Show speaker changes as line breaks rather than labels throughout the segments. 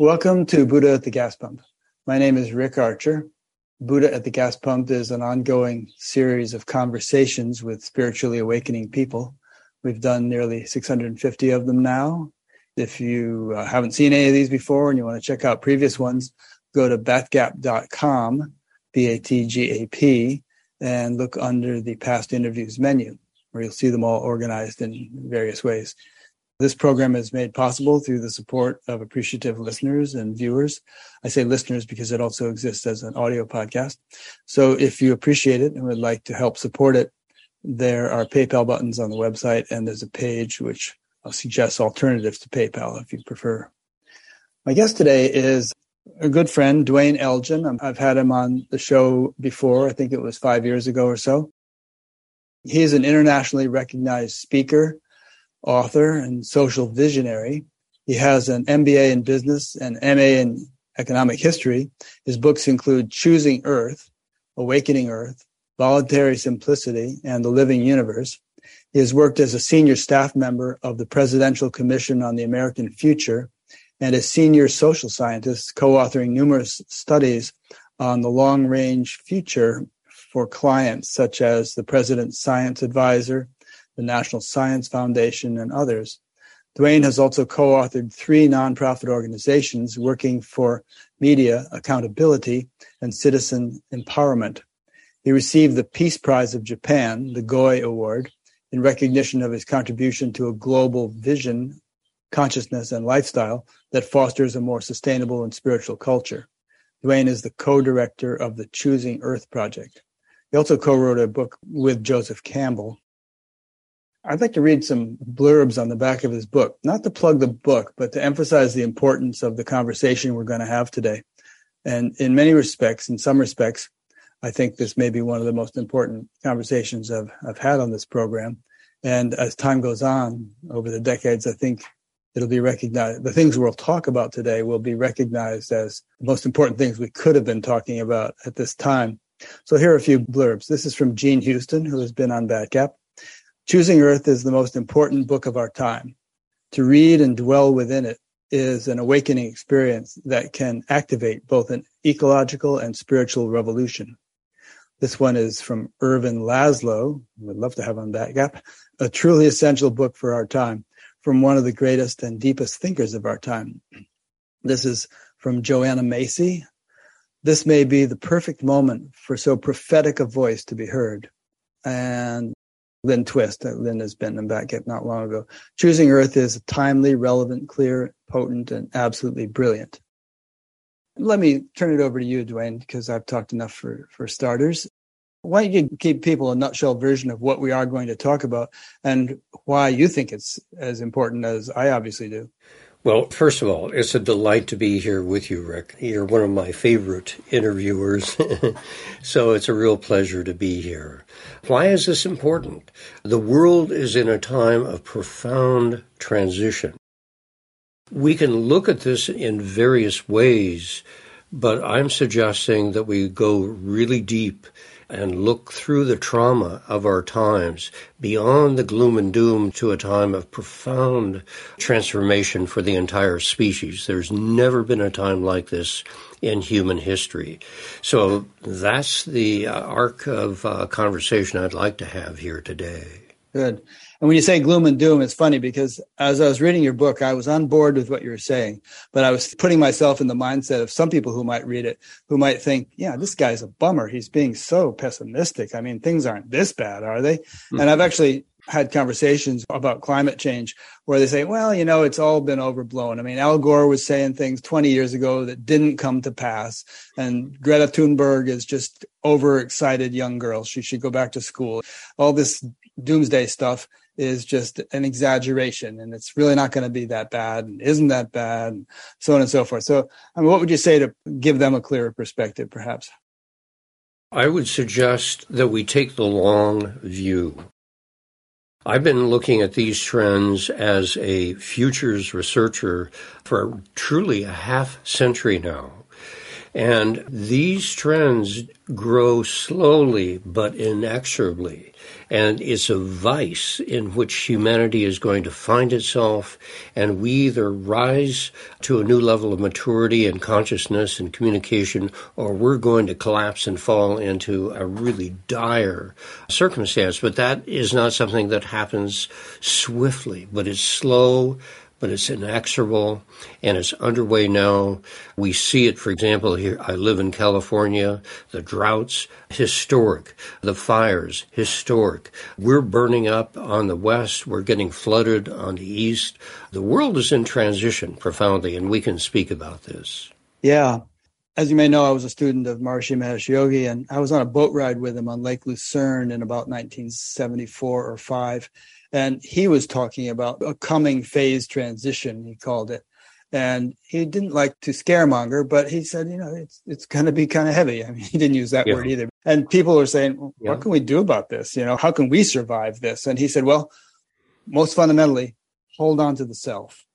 Welcome to Buddha at the Gas Pump. My name is Rick Archer. Buddha at the Gas Pump is an ongoing series of conversations with spiritually awakening people. We've done nearly 650 of them now. If you uh, haven't seen any of these before and you want to check out previous ones, go to batgap.com, B A T G A P, and look under the past interviews menu, where you'll see them all organized in various ways. This program is made possible through the support of appreciative listeners and viewers. I say listeners because it also exists as an audio podcast. So if you appreciate it and would like to help support it, there are PayPal buttons on the website and there's a page which suggests alternatives to PayPal if you prefer. My guest today is a good friend, Duane Elgin. Um, I've had him on the show before. I think it was five years ago or so. He is an internationally recognized speaker, author, and social visionary. He has an MBA in business and MA in economic history. His books include Choosing Earth, Awakening Earth, Voluntary Simplicity, and The Living Universe. He has worked as a senior staff member of the Presidential Commission on the American Future and a senior social scientist, co-authoring numerous studies on the long range future for clients such as the President's Science Advisor, the National Science Foundation, and others. Duane has also co-authored three nonprofit organizations working for media accountability and citizen empowerment. He received the Peace Prize of Japan, the Goi Award, in recognition of his contribution to a global vision consciousness, and lifestyle that fosters a more sustainable and spiritual culture. Duane is the co-director of the Choosing Earth Project. He also co-wrote a book with Joseph Campbell. I'd like to read some blurbs on the back of his book, not to plug the book, but to emphasize the importance of the conversation we're going to have today. And in many respects, in some respects, I think this may be one of the most important conversations I've, I've had on this program. And as time goes on over the decades, I think it'll be recognized. The things we'll talk about today will be recognized as the most important things we could have been talking about at this time. So here are a few blurbs. This is from Jean Houston, who has been on Batgap. Choosing Earth is the most important book of our time. To read and dwell within it is an awakening experience that can activate both an ecological and spiritual revolution. This one is from Ervin Laszlo. Would love to have on Batgap. A truly essential book for our time from one of the greatest and deepest thinkers of our time. This is from Joanna Macy. This may be the perfect moment for so prophetic a voice to be heard. And Lynn Twist, Lynn has been in Batgap not long ago. Choosing Earth is timely, relevant, clear, potent, and absolutely brilliant. Let me turn it over to you, Duane, because I've talked enough for, for starters why don't you give people a nutshell version of what we are going to talk about and why you think it's as important as I obviously do?
Well, first of all, it's a delight to be here with you, Rick. You're one of my favorite interviewers, so it's a real pleasure to be here. Why is this important? The world is in a time of profound transition. We can look at this in various ways, but I'm suggesting that we go really deep and look through the trauma of our times beyond the gloom and doom to a time of profound transformation for the entire species. There's never been a time like this in human history. So that's the arc of uh, conversation I'd like to have here today.
Good. And when you say gloom and doom, it's funny because as I was reading your book, I was on board with what you were saying, but I was putting myself in the mindset of some people who might read it, who might think, yeah, this guy's a bummer. He's being so pessimistic. I mean, things aren't this bad, are they? Mm-hmm. And I've actually had conversations about climate change where they say, well, you know, it's all been overblown. I mean, Al Gore was saying things 20 years ago that didn't come to pass. And Greta Thunberg is just overexcited young girl. She should go back to school. All this doomsday stuff is just an exaggeration and it's really not going to be that bad and isn't that bad and so on and so forth. So, I mean, what would you say to give them a clearer perspective, perhaps?
I would suggest that we take the long view. I've been looking at these trends as a futures researcher for truly a half century now. And these trends grow slowly but inexorably. And it's a vice in which humanity is going to find itself, and we either rise to a new level of maturity and consciousness and communication, or we're going to collapse and fall into a really dire circumstance. But that is not something that happens swiftly, but it's slow but it's inexorable and it's underway now. We see it, for example, here. I live in California. The droughts, historic. The fires, historic. We're burning up on the west. We're getting flooded on the east. The world is in transition profoundly, and we can speak about this.
Yeah. As you may know, I was a student of Maharishi Mahesh Yogi, and I was on a boat ride with him on Lake Lucerne in about 1974 or 5 and he was talking about a coming phase transition, he called it. And he didn't like to scaremonger, but he said, you know, it's it's going to be kind of heavy. I mean, he didn't use that yeah. word either. And people were saying, well, yeah. what can we do about this? You know, how can we survive this? And he said, well, most fundamentally, hold on to the self.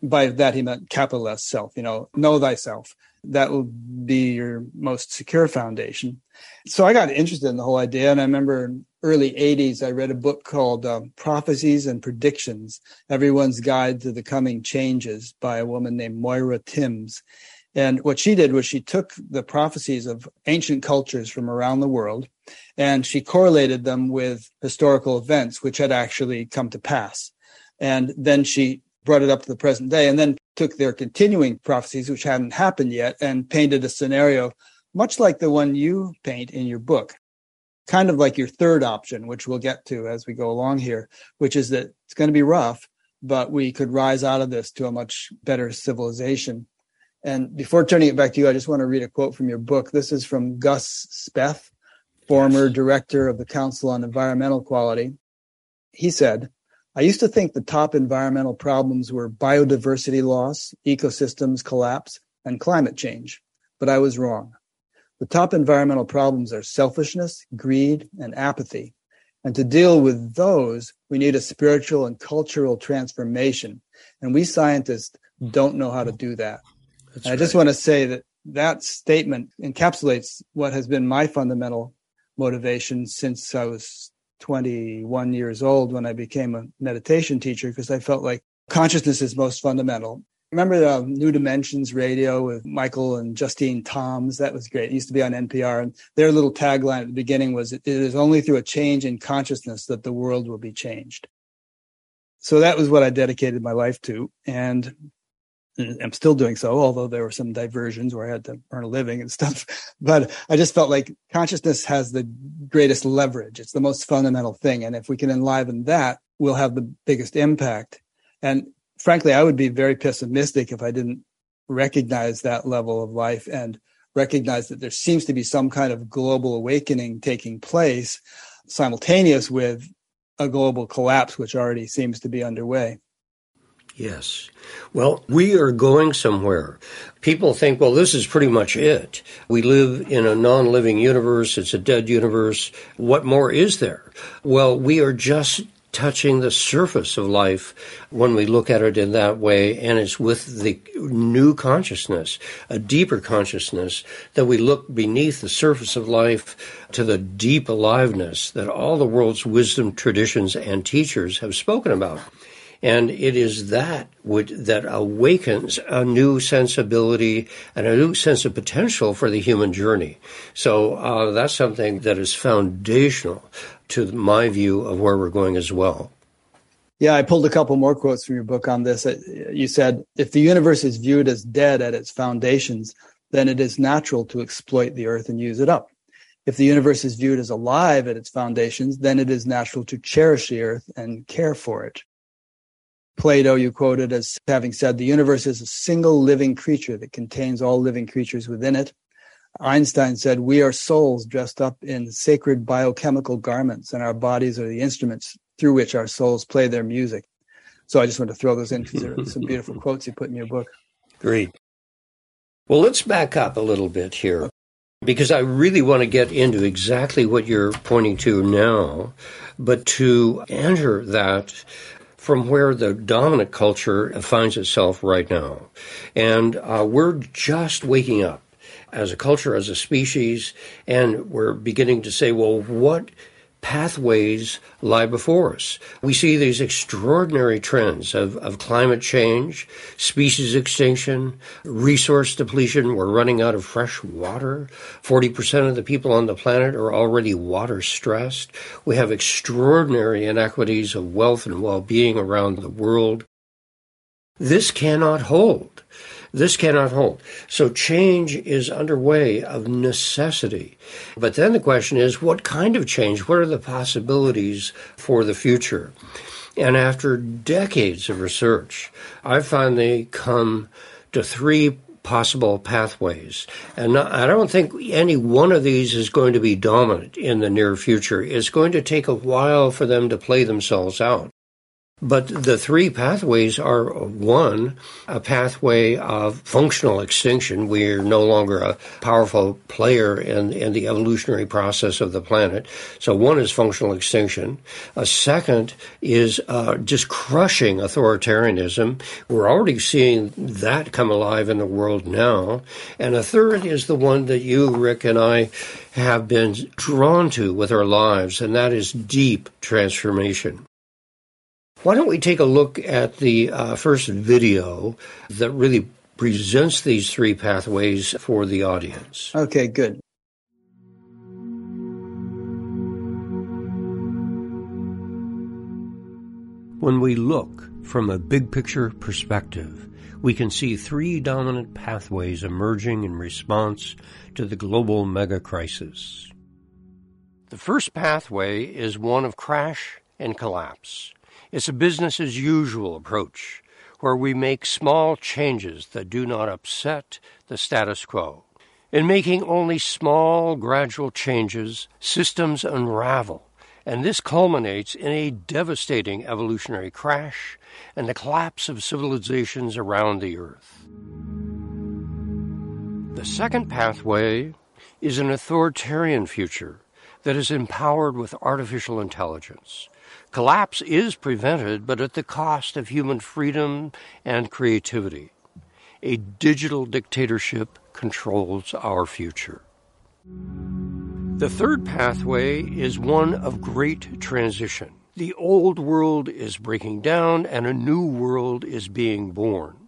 By that, he meant capital S self, you know, know thyself. That will be your most secure foundation. So I got interested in the whole idea. And I remember in early 80s, I read a book called um, Prophecies and Predictions Everyone's Guide to the Coming Changes by a woman named Moira Timms. And what she did was she took the prophecies of ancient cultures from around the world and she correlated them with historical events which had actually come to pass. And then she brought it up to the present day and then took their continuing prophecies, which hadn't happened yet, and painted a scenario much like the one you paint in your book kind of like your third option, which we'll get to as we go along here, which is that it's going to be rough, but we could rise out of this to a much better civilization. And before turning it back to you, I just want to read a quote from your book. This is from Gus Speth, former director of the Council on Environmental Quality. He said, I used to think the top environmental problems were biodiversity loss, ecosystems collapse, and climate change, but I was wrong. The top environmental problems are selfishness, greed, and apathy. And to deal with those, we need a spiritual and cultural transformation. And we scientists don't know how to do that. Right. I just want to say that that statement encapsulates what has been my fundamental motivation since I was 21 years old when I became a meditation teacher, because I felt like consciousness is most fundamental remember the New Dimensions radio with Michael and Justine Toms? That was great. It used to be on NPR. And their little tagline at the beginning was, It is only through a change in consciousness that the world will be changed. So that was what I dedicated my life to. And I'm still doing so, although there were some diversions where I had to earn a living and stuff. But I just felt like consciousness has the greatest leverage. It's the most fundamental thing. And if we can enliven that, we'll have the biggest impact. And frankly, I would be very pessimistic if I didn't recognize that level of life and recognize that there seems to be some kind of global awakening taking place simultaneous with a global collapse, which already seems to be underway.
Yes. Well, we are going somewhere. People think, well, this is pretty much it. We live in a non living universe. It's a dead universe. What more is there? Well, we are just touching the surface of life when we look at it in that way. And it's with the new consciousness, a deeper consciousness, that we look beneath the surface of life to the deep aliveness that all the world's wisdom traditions and teachers have spoken about. And it is that which, that awakens a new sensibility and a new sense of potential for the human journey. So uh, that's something that is foundational to my view of where we're going as well.
Yeah, I pulled a couple more quotes from your book on this. You said, if the universe is viewed as dead at its foundations, then it is natural to exploit the earth and use it up. If the universe is viewed as alive at its foundations, then it is natural to cherish the earth and care for it. Plato, you quoted as having said, the universe is a single living creature that contains all living creatures within it. Einstein said, We are souls dressed up in sacred biochemical garments, and our bodies are the instruments through which our souls play their music. So I just want to throw those in because there are some beautiful quotes you put in your book.
Great. Well, let's back up a little bit here because I really want to get into exactly what you're pointing to now, but to enter that from where the dominant culture finds itself right now. And uh, we're just waking up as a culture, as a species, and we're beginning to say, well, what pathways lie before us. We see these extraordinary trends of, of climate change, species extinction, resource depletion. We're running out of fresh water. 40% of the people on the planet are already water stressed. We have extraordinary inequities of wealth and well being around the world. This cannot hold. This cannot hold. So change is underway of necessity. But then the question is what kind of change? What are the possibilities for the future? And after decades of research, I've finally come to three possible pathways. And I don't think any one of these is going to be dominant in the near future. It's going to take a while for them to play themselves out. But the three pathways are one, a pathway of functional extinction. We're no longer a powerful player in, in the evolutionary process of the planet. So one is functional extinction. A second is uh, just crushing authoritarianism. We're already seeing that come alive in the world now. And a third is the one that you, Rick, and I have been drawn to with our lives, and that is deep transformation. Why don't we take a look at the uh, first video that really presents these three pathways for the audience?
Okay, good.
When we look from a big picture perspective, we can see three dominant pathways emerging in response to the global mega crisis. The first pathway is one of crash and collapse. It's a business as usual approach where we make small changes that do not upset the status quo. In making only small, gradual changes, systems unravel, and this culminates in a devastating evolutionary crash and the collapse of civilizations around the Earth. The second pathway is an authoritarian future that is empowered with artificial intelligence. Collapse is prevented, but at the cost of human freedom and creativity. A digital dictatorship controls our future. The third pathway is one of great transition. The old world is breaking down and a new world is being born.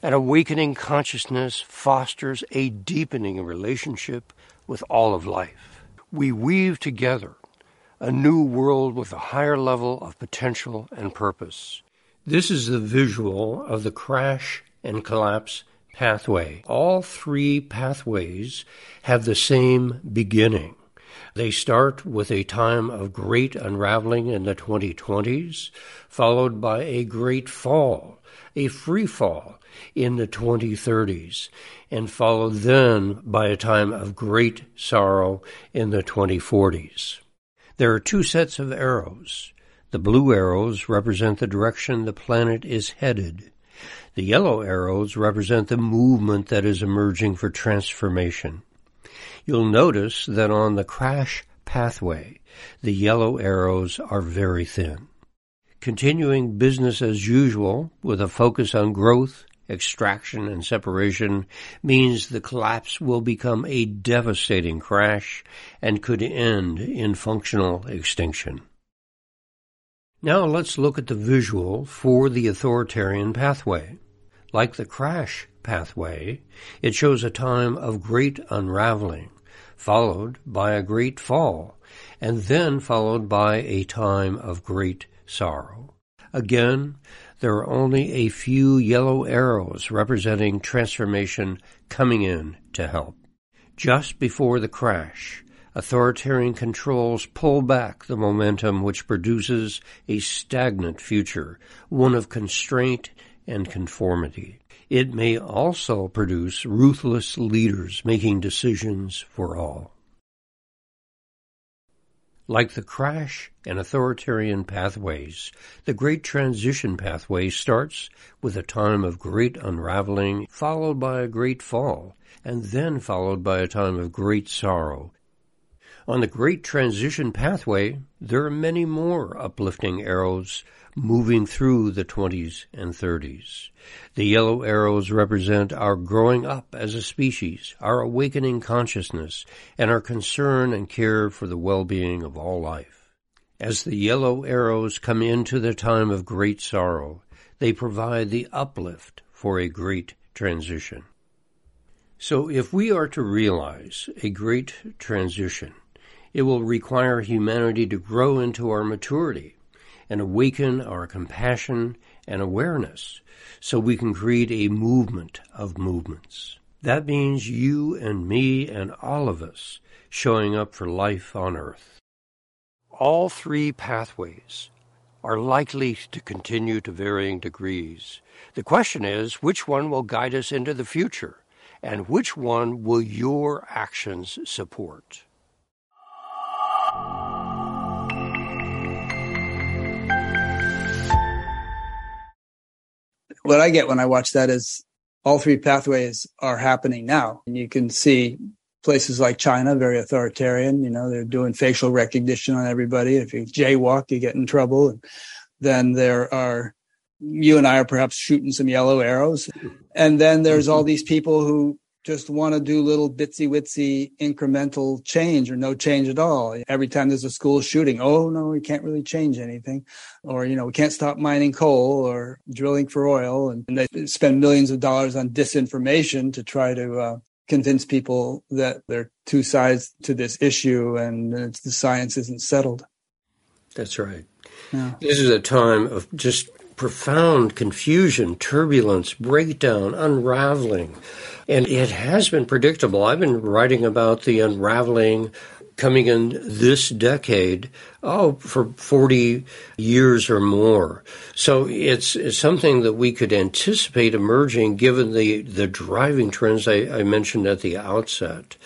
An awakening consciousness fosters a deepening relationship with all of life. We weave together a new world with a higher level of potential and purpose. This is the visual of the crash and collapse pathway. All three pathways have the same beginning. They start with a time of great unraveling in the 2020s, followed by a great fall, a free fall in the 2030s, and followed then by a time of great sorrow in the 2040s. There are two sets of arrows. The blue arrows represent the direction the planet is headed. The yellow arrows represent the movement that is emerging for transformation. You'll notice that on the crash pathway, the yellow arrows are very thin. Continuing business as usual with a focus on growth, extraction, and separation means the collapse will become a devastating crash and could end in functional extinction. Now let's look at the visual for the authoritarian pathway. Like the crash pathway, it shows a time of great unraveling, followed by a great fall, and then followed by a time of great sorrow. Again, there are only a few yellow arrows representing transformation coming in to help. Just before the crash, authoritarian controls pull back the momentum which produces a stagnant future, one of constraint and conformity. It may also produce ruthless leaders making decisions for all. Like the crash and authoritarian pathways, the Great Transition pathway starts with a time of great unraveling, followed by a great fall, and then followed by a time of great sorrow. On the Great Transition Pathway, there are many more uplifting arrows moving through the 20s and 30s. The yellow arrows represent our growing up as a species, our awakening consciousness, and our concern and care for the well-being of all life. As the yellow arrows come into the time of great sorrow, they provide the uplift for a great transition. So if we are to realize a great transition, it will require humanity to grow into our maturity and awaken our compassion and awareness so we can create a movement of movements. That means you and me and all of us showing up for life on earth. All three pathways are likely to continue to varying degrees. The question is, which one will guide us into the future? And which one will your actions support?
What I get when I watch that is all three pathways are happening now. And you can see places like China, very authoritarian. You know, they're doing facial recognition on everybody. If you jaywalk, you get in trouble. And then there are, you and I are perhaps shooting some yellow arrows. And then there's all mm-hmm. these people who just want to do little bitsy witsy incremental change or no change at all. Every time there's a school shooting, oh no, we can't really change anything. Or, you know, we can't stop mining coal or drilling for oil. And, they spend millions of dollars on disinformation to try to uh, convince people that there are two sides to this issue and the science isn't settled.
That's right. Yeah. This is a time of just profound confusion, turbulence, breakdown, unraveling. And it has been predictable. I've been writing about the unraveling coming in this decade, oh, for 40 years or more. So it's, it's something that we could anticipate emerging given the, the driving trends I, I mentioned at the outset.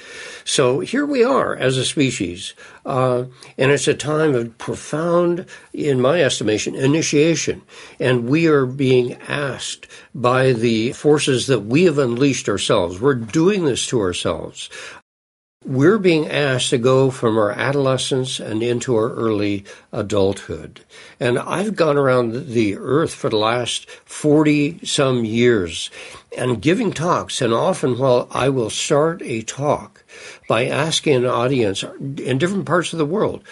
So here we are as a species, uh, and it's a time of profound, in my estimation, initiation. And we are being asked by the forces that we have unleashed ourselves. We're doing this to ourselves we're being asked to go from our adolescence and into our early adulthood. And I've gone around the earth for the last 40 some years and giving talks. And often, while I will start a talk by asking an audience in different parts of the world,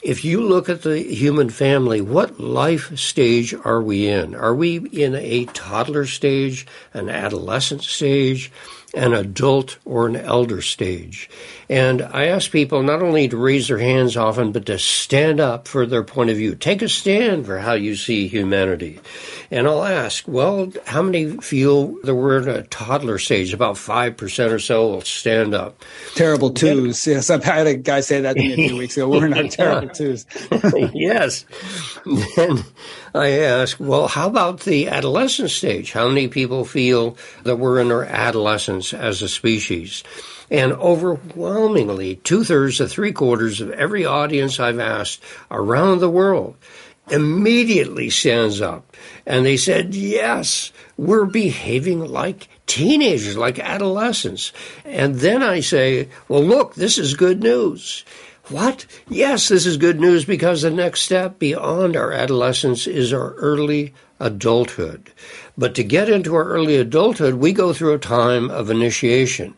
if you look at the human family, what life stage are we in? Are we in a toddler stage, an adolescent stage? An adult or an elder stage. And I ask people not only to raise their hands often, but to stand up for their point of view. Take a stand for how you see humanity. And I'll ask, well, how many feel that we're in a toddler stage? About 5% or so will stand up.
Terrible twos. Yes, I've had a guy say that to me a few weeks ago. We're in our terrible twos.
yes. Then I ask, well, how about the adolescent stage? How many people feel that we're in our adolescence as a species? And overwhelmingly, two thirds to three quarters of every audience I've asked around the world immediately stands up and they said, yes, we're behaving like teenagers, like adolescents. And then I say, well, look, this is good news. What? Yes, this is good news because the next step beyond our adolescence is our early adulthood. But to get into our early adulthood, we go through a time of initiation.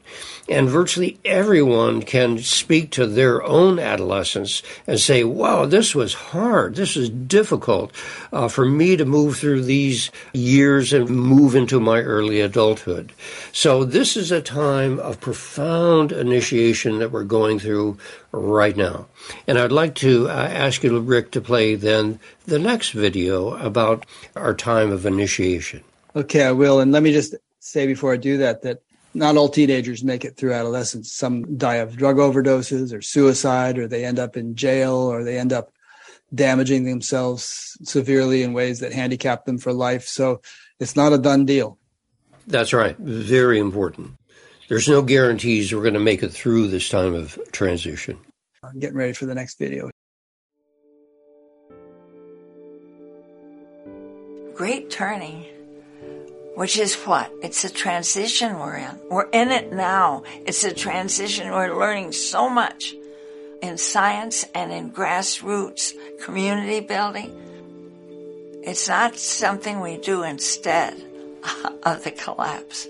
And virtually everyone can speak to their own adolescence and say, wow, this was hard. This was difficult uh, for me to move through these years and move into my early adulthood. So this is a time of profound initiation that we're going through right now. And I'd like to uh, ask you, Rick, to play then the next video about our time of initiation.
Okay, I will. And let me just say before I do that that not all teenagers make it through adolescence. Some die of drug overdoses or suicide, or they end up in jail, or they end up damaging themselves severely in ways that handicap them for life. So it's not a done deal.
That's right. Very important. There's no guarantees we're going to make it through this time of transition.
I'm getting ready for the next video.
Great turning which is what? It's a transition we're in. We're in it now. It's a transition. We're learning so much in science and in grassroots community building. It's not something we do instead of the collapse.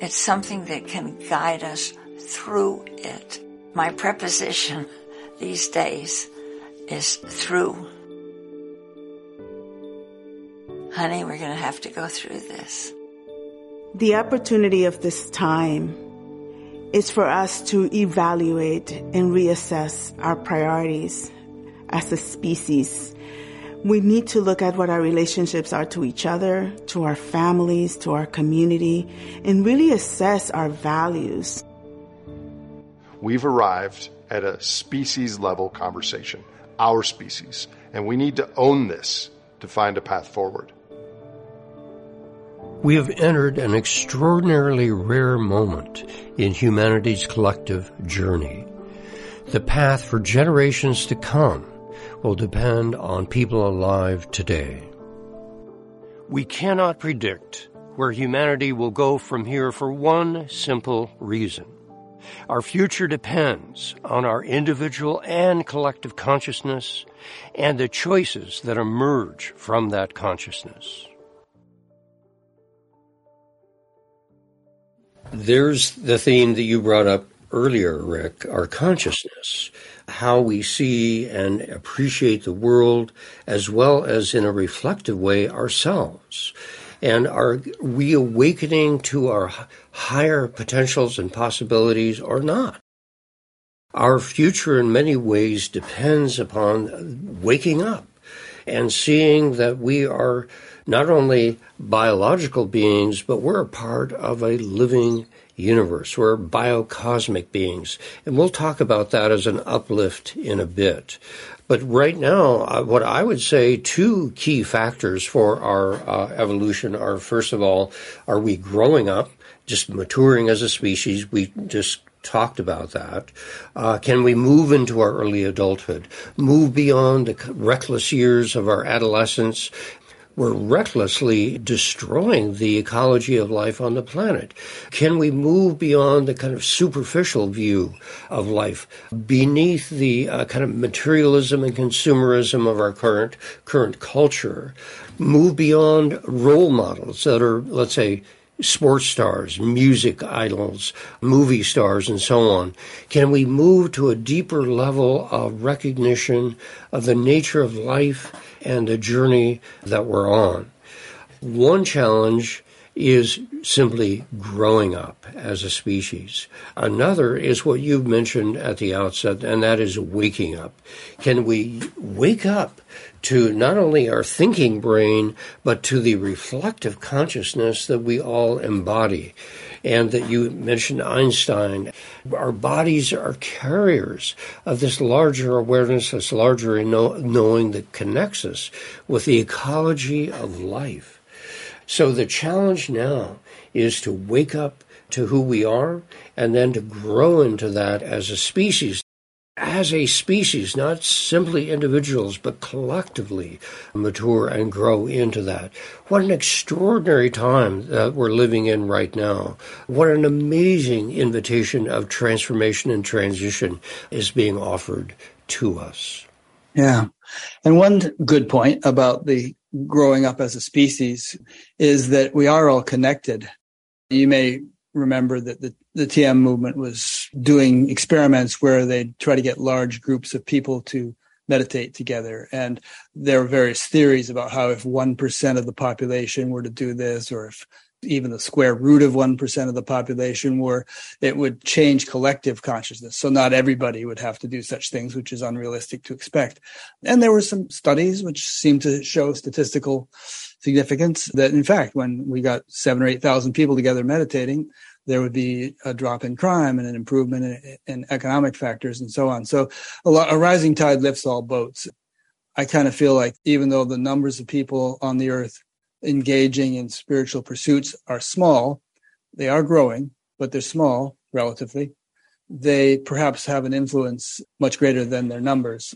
It's something that can guide us through it. My preposition these days is through. Honey, we're going to have to go through this.
The opportunity of this time is for us to evaluate and reassess our priorities as a species. We need to look at what our relationships are to each other, to our families, to our community, and really assess our values.
We've arrived at a species level conversation, our species, and we need to own this to find a path forward.
We have entered an extraordinarily rare moment in humanity's collective journey. The path for generations to come will depend on people alive today. We cannot predict where humanity will go from here for one simple reason. Our future depends on our individual and collective consciousness and the choices that emerge from that consciousness. There's the theme that you brought up earlier, Rick, our consciousness, how we see and appreciate the world, as well as in a reflective way ourselves. And are we awakening to our higher potentials and possibilities or not? Our future, in many ways, depends upon waking up and seeing that we are not only biological beings, but we're a part of a living universe. We're biocosmic beings. And we'll talk about that as an uplift in a bit. But right now, uh, what I would say two key factors for our uh, evolution are first of all, are we growing up, just maturing as a species? We just talked about that. Uh, can we move into our early adulthood, move beyond the reckless years of our adolescence, we're recklessly destroying the ecology of life on the planet. Can we move beyond the kind of superficial view of life, beneath the uh, kind of materialism and consumerism of our current current culture? Move beyond role models that are, let's say, sports stars, music idols, movie stars, and so on? Can we move to a deeper level of recognition of the nature of life and the journey that we're on. One challenge is simply growing up as a species. Another is what you mentioned at the outset, and that is waking up. Can we wake up to not only our thinking brain, but to the reflective consciousness that we all embody? and that you mentioned Einstein. Our bodies are carriers of this larger awareness, this larger knowing that connects us with the ecology of life. So the challenge now is to wake up to who we are and then to grow into that as a species as a species, not simply individuals, but collectively mature and grow into that. What an extraordinary time that we're living in right now. What an amazing invitation of transformation and transition is being offered to us.
Yeah. And one good point about the growing up as a species is that we are all connected. You may remember that the, the TM movement was doing experiments where they try to get large groups of people to meditate together. And there are various theories about how if 1% of the population were to do this, or if even the square root of 1% of the population were, it would change collective consciousness. So not everybody would have to do such things, which is unrealistic to expect. And there were some studies which seemed to show statistical significance that in fact, when we got seven or 8,000 people together meditating, there would be a drop in crime and an improvement in, in economic factors and so on. So a, lot, a rising tide lifts all boats. I kind of feel like even though the numbers of people on the earth engaging in spiritual pursuits are small, they are growing, but they're small relatively. They perhaps have an influence much greater than their numbers.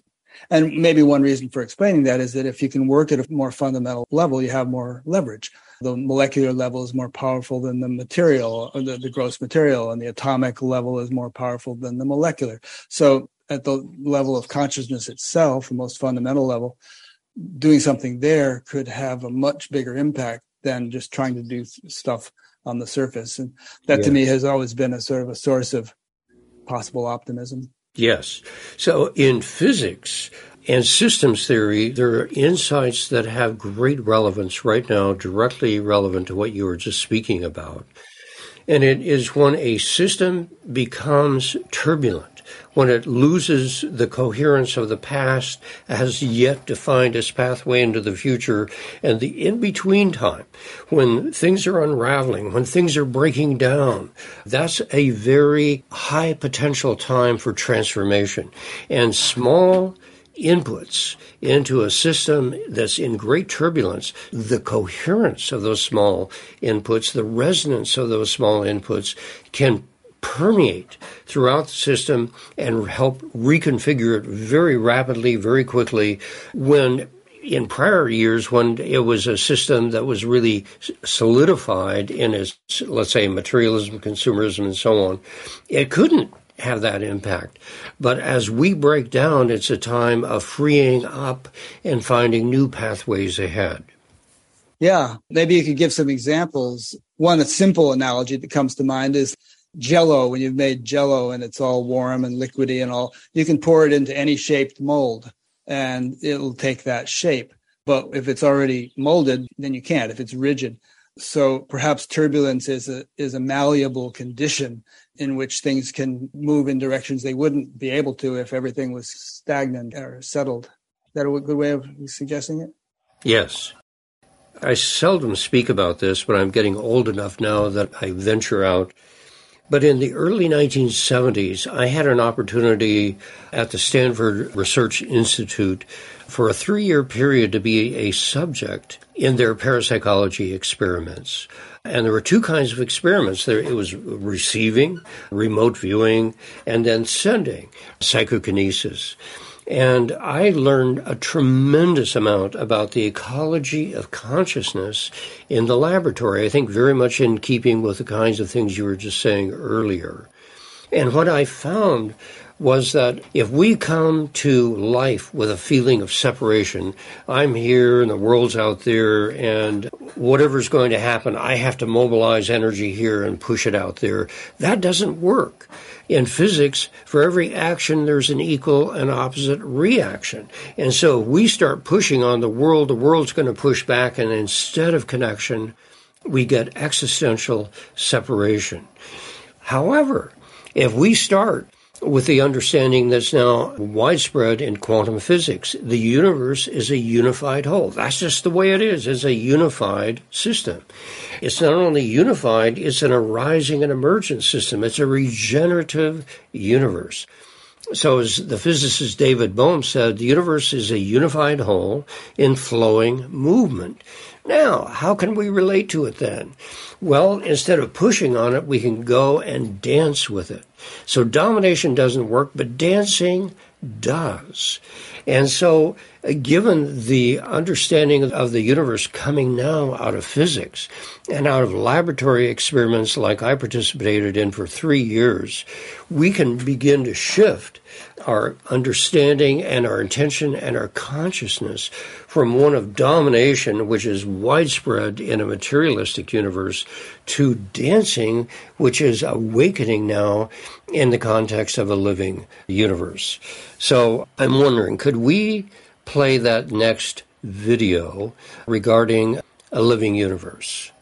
And maybe one reason for explaining that is that if you can work at a more fundamental level, you have more leverage the molecular level is more powerful than the material, the, the gross material, and the atomic level is more powerful than the molecular. So at the level of consciousness itself, the most fundamental level, doing something there could have a much bigger impact than just trying to do stuff on the surface. And that yeah. to me has always been a sort of a source of possible optimism.
Yes. So in physics and systems theory, there are insights that have great relevance right now, directly relevant to what you were just speaking about. And it is when a system becomes turbulent when it loses the coherence of the past, has yet to find its pathway into the future, and the in between time, when things are unraveling, when things are breaking down, that's a very high potential time for transformation. And small inputs into a system that's in great turbulence, the coherence of those small inputs, the resonance of those small inputs can permeate throughout the system and help reconfigure it very rapidly, very quickly when in prior years when it was a system that was really solidified in its, let's say, materialism, consumerism, and so on, it couldn't have that impact. But as we break down, it's a time of freeing up and finding new pathways ahead.
Yeah, maybe you could give some examples. One a simple analogy that comes to mind is jello when you've made jello and it's all warm and liquidy and all you can pour it into any shaped mold and it'll take that shape. But if it's already molded then you can't if it's rigid. So perhaps turbulence is a is a malleable condition in which things can move in directions they wouldn't be able to if everything was stagnant or settled. Is that a good way of suggesting it?
Yes. I seldom speak about this, but I'm getting old enough now that I venture out but in the early 1970s, I had an opportunity at the Stanford Research Institute for a three year period to be a subject in their parapsychology experiments. And there were two kinds of experiments. There it was receiving, remote viewing, and then sending, psychokinesis. And I learned a tremendous amount about the ecology of consciousness in the laboratory. I think very much in keeping with the kinds of things you were just saying earlier. And what I found was that if we come to life with a feeling of separation, I'm here and the world's out there, and whatever's going to happen, I have to mobilize energy here and push it out there. That doesn't work in physics, for every action, there's an equal and opposite reaction. And so if we start pushing on the world, the world's going to push back, and instead of connection, we get existential separation. However, if we start with the understanding that's now widespread in quantum physics. The universe is a unified whole. That's just the way it is. It's a unified system. It's not only unified, it's an arising and emergent system. It's a regenerative universe. So, as the physicist David Bohm said, the universe is a unified whole in flowing movement. Now, how can we relate to it then? Well, instead of pushing on it, we can go and dance with it. So domination doesn't work, but dancing does. And so, given the understanding of the universe coming now out of physics and out of laboratory experiments like I participated in for three years, we can begin to shift our understanding and our intention and our consciousness from one of domination, which is widespread in a materialistic universe, to dancing, which is awakening now in the context of a living universe. So I'm wondering, could we play that next video regarding a living universe?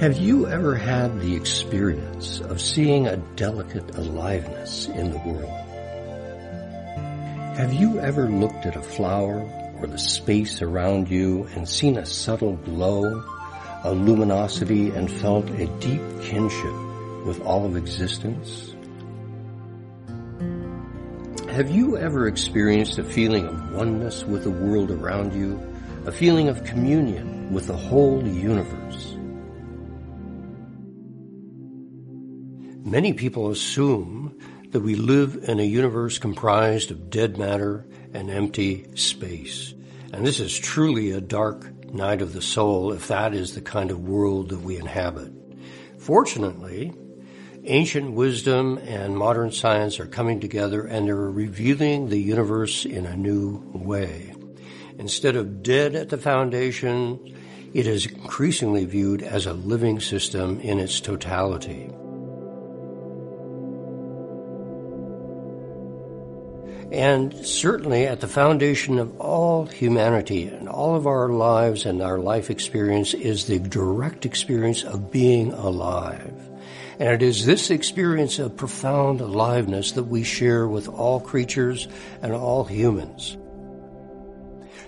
Have you ever had the experience of seeing a delicate aliveness in the world? Have you ever looked at a flower the space around you and seen a subtle glow, a luminosity and felt a deep kinship with all of existence? Have you ever experienced a feeling of oneness with the world around you, a feeling of communion with the whole universe? Many people assume that we live in a universe comprised of dead matter and empty space. And this is truly a dark night of the soul, if that is the kind of world that we inhabit. Fortunately, ancient wisdom and modern science are coming together and they're revealing the universe in a new way. Instead of dead at the foundation, it is increasingly viewed as a living system in its totality. And certainly at the foundation of all humanity and all of our lives and our life experience is the direct experience of being alive. And it is this experience of profound aliveness that we share with all creatures and all humans.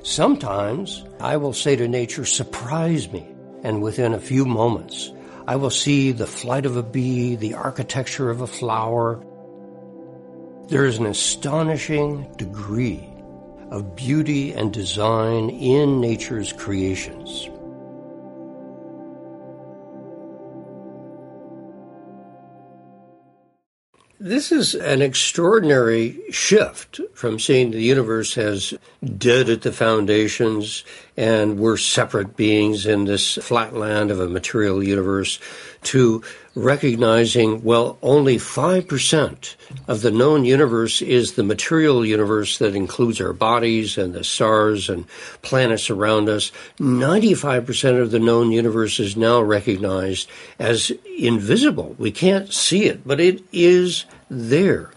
Sometimes I will say to nature, surprise me. And within a few moments, I will see the flight of a bee, the architecture of a flower, there is an astonishing degree of beauty and design in nature's creations. This is an extraordinary shift from seeing the universe as dead at the foundations and we're separate beings in this flat land of a material universe to recognizing, well, only 5% of the known universe is the material universe that includes our bodies and the stars and planets around us. 95% of the known universe is now recognized as invisible. We can't see it, but it is there.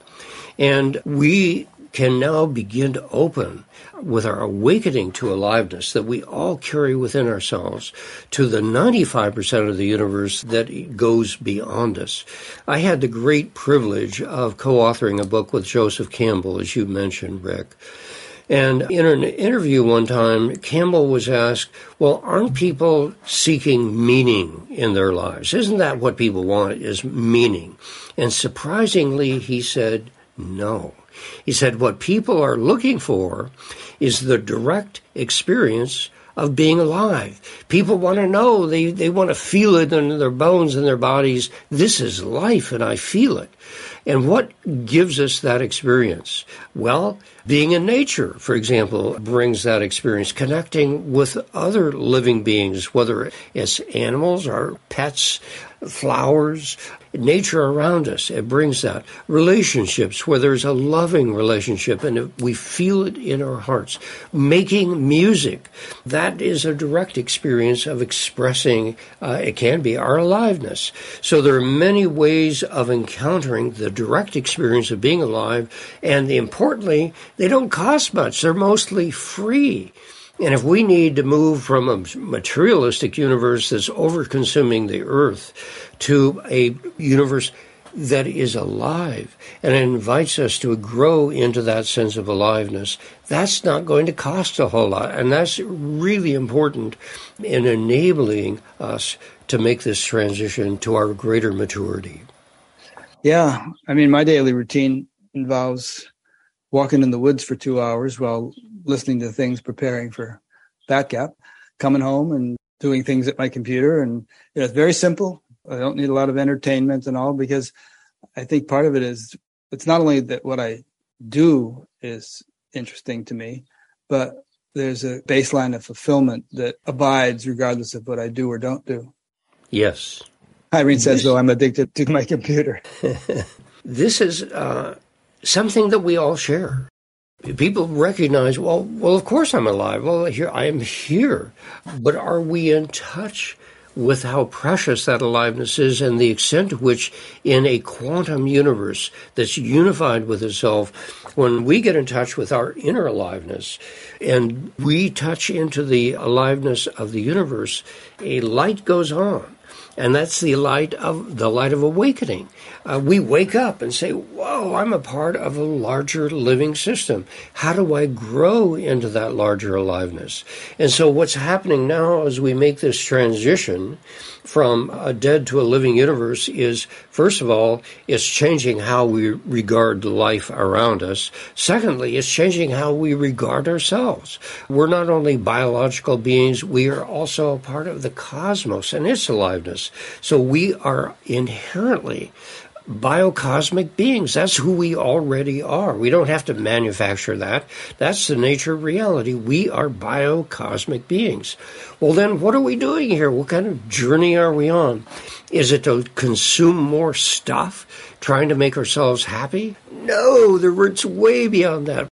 And we can now begin to open with our awakening to aliveness that we all carry within ourselves to the 95% of the universe that goes beyond us. I had the great privilege of co-authoring a book with Joseph Campbell, as you mentioned, Rick. And in an interview one time, Campbell was asked, well, aren't people seeking meaning in their lives? Isn't that what people want is meaning? And surprisingly, he said, no. He said, what people are looking for is the direct experience of being alive. People want to know, they, they want to feel it in their bones and their bodies. This is life and I feel it. And what gives us that experience? Well, being in nature, for example, brings that experience. Connecting with other living beings, whether it's animals or pets, flowers, nature around us. It brings that. Relationships where there's a loving relationship and we feel it in our hearts. Making music, that is a direct experience of expressing, uh, it can be our aliveness. So there are many ways of encountering the direct experience of being alive. And importantly, they don't cost much. They're mostly free. And if we need to move from a materialistic universe that's over consuming the earth to a universe that is alive and invites us to grow into that sense of aliveness, that's not going to cost a whole lot. And that's really important in enabling us to make this transition to our greater maturity.
Yeah. I mean, my daily routine involves walking in the woods for two hours while listening to things preparing for that gap, coming home and doing things at my computer. And you know, it's very simple. I don't need a lot of entertainment and all because I think part of it is it's not only that what I do is interesting to me, but there's a baseline of fulfillment that abides regardless of what I do or don't do.
Yes.
Irene says, though, I'm addicted to my computer.
this is uh, something that we all share. People recognize, well, well, of course I'm alive. Well, here I am here, but are we in touch with how precious that aliveness is and the extent to which, in a quantum universe that's unified with itself, when we get in touch with our inner aliveness and we touch into the aliveness of the universe, a light goes on and that's the light of the light of awakening. Uh, we wake up and say, "Whoa, I'm a part of a larger living system. How do I grow into that larger aliveness?" And so, what's happening now as we make this transition from a dead to a living universe is, first of all, it's changing how we regard life around us. Secondly, it's changing how we regard ourselves. We're not only biological beings, we are also a part of the cosmos and its aliveness. So we are inherently biocosmic beings. That's who we already are. We don't have to manufacture that. That's the nature of reality. We are biocosmic beings. Well, then what are we doing here? What kind of journey are we on? Is it to consume more stuff, trying to make ourselves happy? No, the root's way beyond that.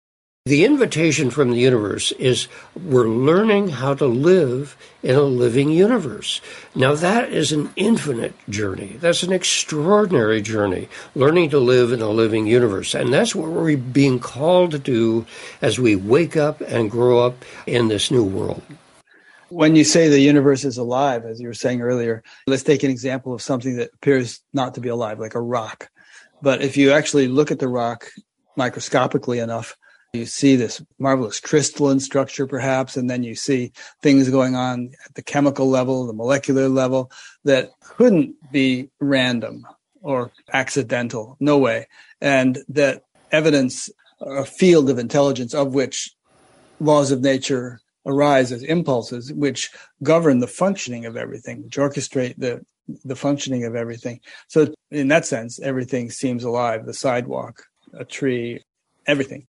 The invitation from the universe is we're learning how to live in a living universe. Now, that is an infinite journey. That's an extraordinary journey, learning to live in a living universe. And that's what we're being called to do as we wake up and grow up in this new world.
When you say the universe is alive, as you were saying earlier, let's take an example of something that appears not to be alive, like a rock. But if you actually look at the rock microscopically enough, you see this marvelous crystalline structure, perhaps, and then you see things going on at the chemical level, the molecular level that couldn't be random or accidental. No way. And that evidence a field of intelligence of which laws of nature arise as impulses which govern the functioning of everything, which orchestrate the the functioning of everything. So in that sense, everything seems alive. The sidewalk, a tree, everything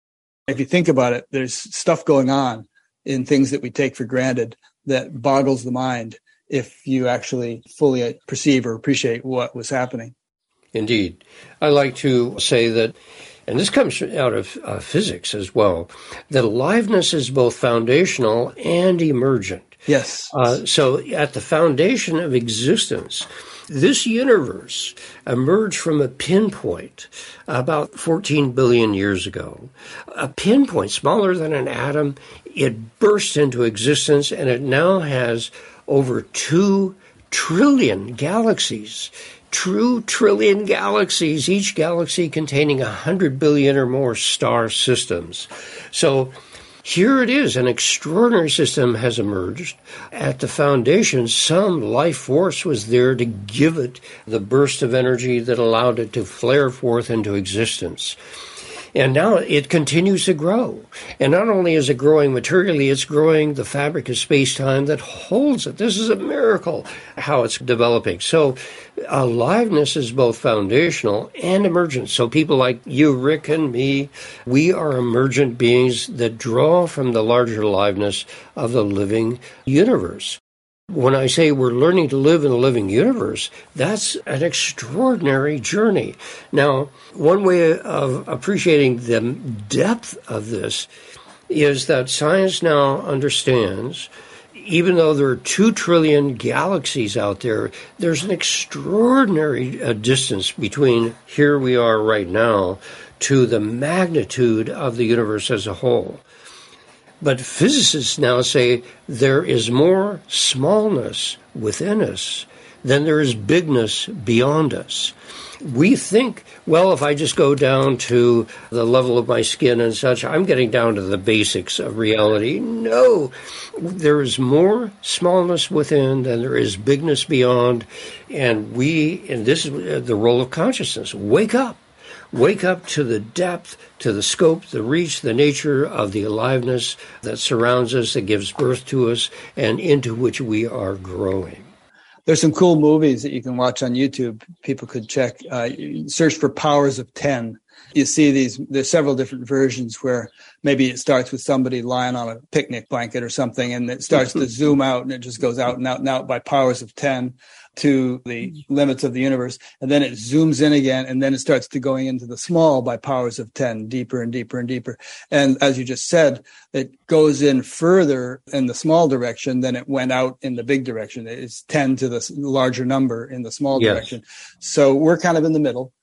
if you think about it, there's stuff going on in things that we take for granted that boggles the mind if you actually fully perceive or appreciate what was happening.
Indeed. I like to say that, and this comes out of uh, physics as well, that aliveness is both foundational and emergent.
Yes.
Uh, so at the foundation of existence, this universe emerged from a pinpoint about 14 billion years ago. A pinpoint smaller than an atom. It burst into existence and it now has over 2 trillion galaxies. True trillion galaxies, each galaxy containing 100 billion or more star systems. So here it is, an extraordinary system has emerged. At the foundation, some life force was there to give it the burst of energy that allowed it to flare forth into existence. And now it continues to grow. And not only is it growing materially, it's growing the fabric of space time that holds it. This is a miracle how it's developing. So aliveness is both foundational and emergent. So people like you, Rick, and me, we are emergent beings that draw from the larger aliveness of the living universe. When I say we're learning to live in a living universe, that's an extraordinary journey. Now, one way of appreciating the depth of this is that science now understands even though there are two trillion galaxies out there, there's an extraordinary uh, distance between here we are right now to the magnitude of the universe as a whole. But physicists now say there is more smallness within us than there is bigness beyond us. We think, well, if I just go down to the level of my skin and such, I'm getting down to the basics of reality. No, there is more smallness within than there is bigness beyond. And we, and this is the role of consciousness, wake up wake up to the depth, to the scope, the reach, the nature of the aliveness that surrounds us, that gives birth to us, and into which we are growing.
There's some cool movies that you can watch on YouTube. People could check, uh, search for Powers of 10. You see these, there's several different versions where maybe it starts with somebody lying on a picnic blanket or something and it starts to zoom out and it just goes out and out and out by powers of 10 to the limits of the universe and then it zooms in again and then it starts to going into the small by powers of 10 deeper and deeper and deeper. And as you just said it goes in further in the small direction than it went out in the big direction. It's 10 to the larger number in the small yes. direction. So we're kind of in the middle.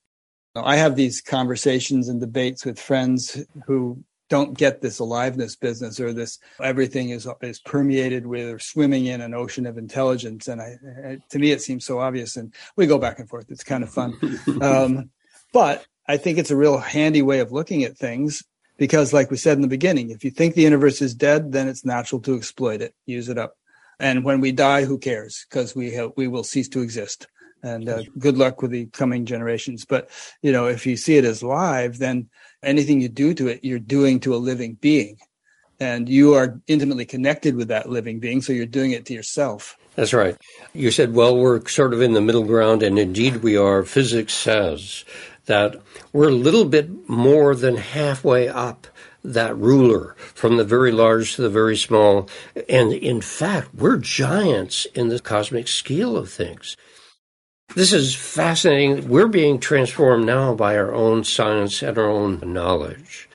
I have these conversations and debates with friends who don't get this aliveness business or this everything is is permeated with or swimming in an ocean of intelligence. And I, I, to me it seems so obvious. And we go back and forth. It's kind of fun. Um, but i think it's a real handy way of looking at things because like we said in the beginning if you think the universe is dead then it's natural to exploit it use it up. And when we die who cares? Because we have, we will cease to exist. And uh, good luck with the coming generations. But you know if you see it as live then anything you do to it, you're doing to a living being. And you are intimately connected with that living being, so you're doing it to yourself.
That's right. You said, well, we're sort of in the middle ground, and indeed we are. Physics says that we're a little bit more than halfway up that ruler from the very large to the very small. And in fact, we're giants in the cosmic scale of things. This is fascinating. We're being transformed now by our own science and our own knowledge.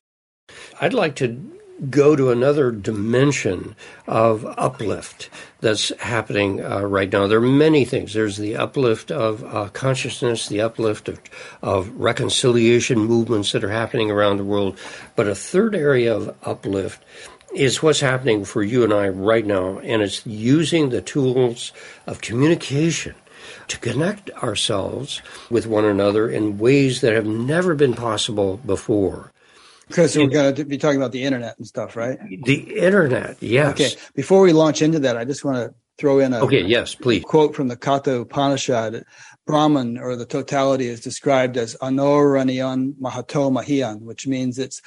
I'd like to go to another dimension of uplift that's happening uh, right now. There are many things. There's the uplift of uh, consciousness, the uplift of, of reconciliation movements that are happening around the world. But a third area of uplift is what's happening for you and I right now, and it's using the tools of communication to connect ourselves with one another in ways that have never been possible before.
Because we're going to be talking about the internet and stuff, right?
The internet, yes.
Okay. Before we launch into that, I just want to throw in a
okay, yes, please.
quote from the Katha Upanishad. Brahman, or the totality, is described as Anoraniyan Mahato Mahiyan, which means it's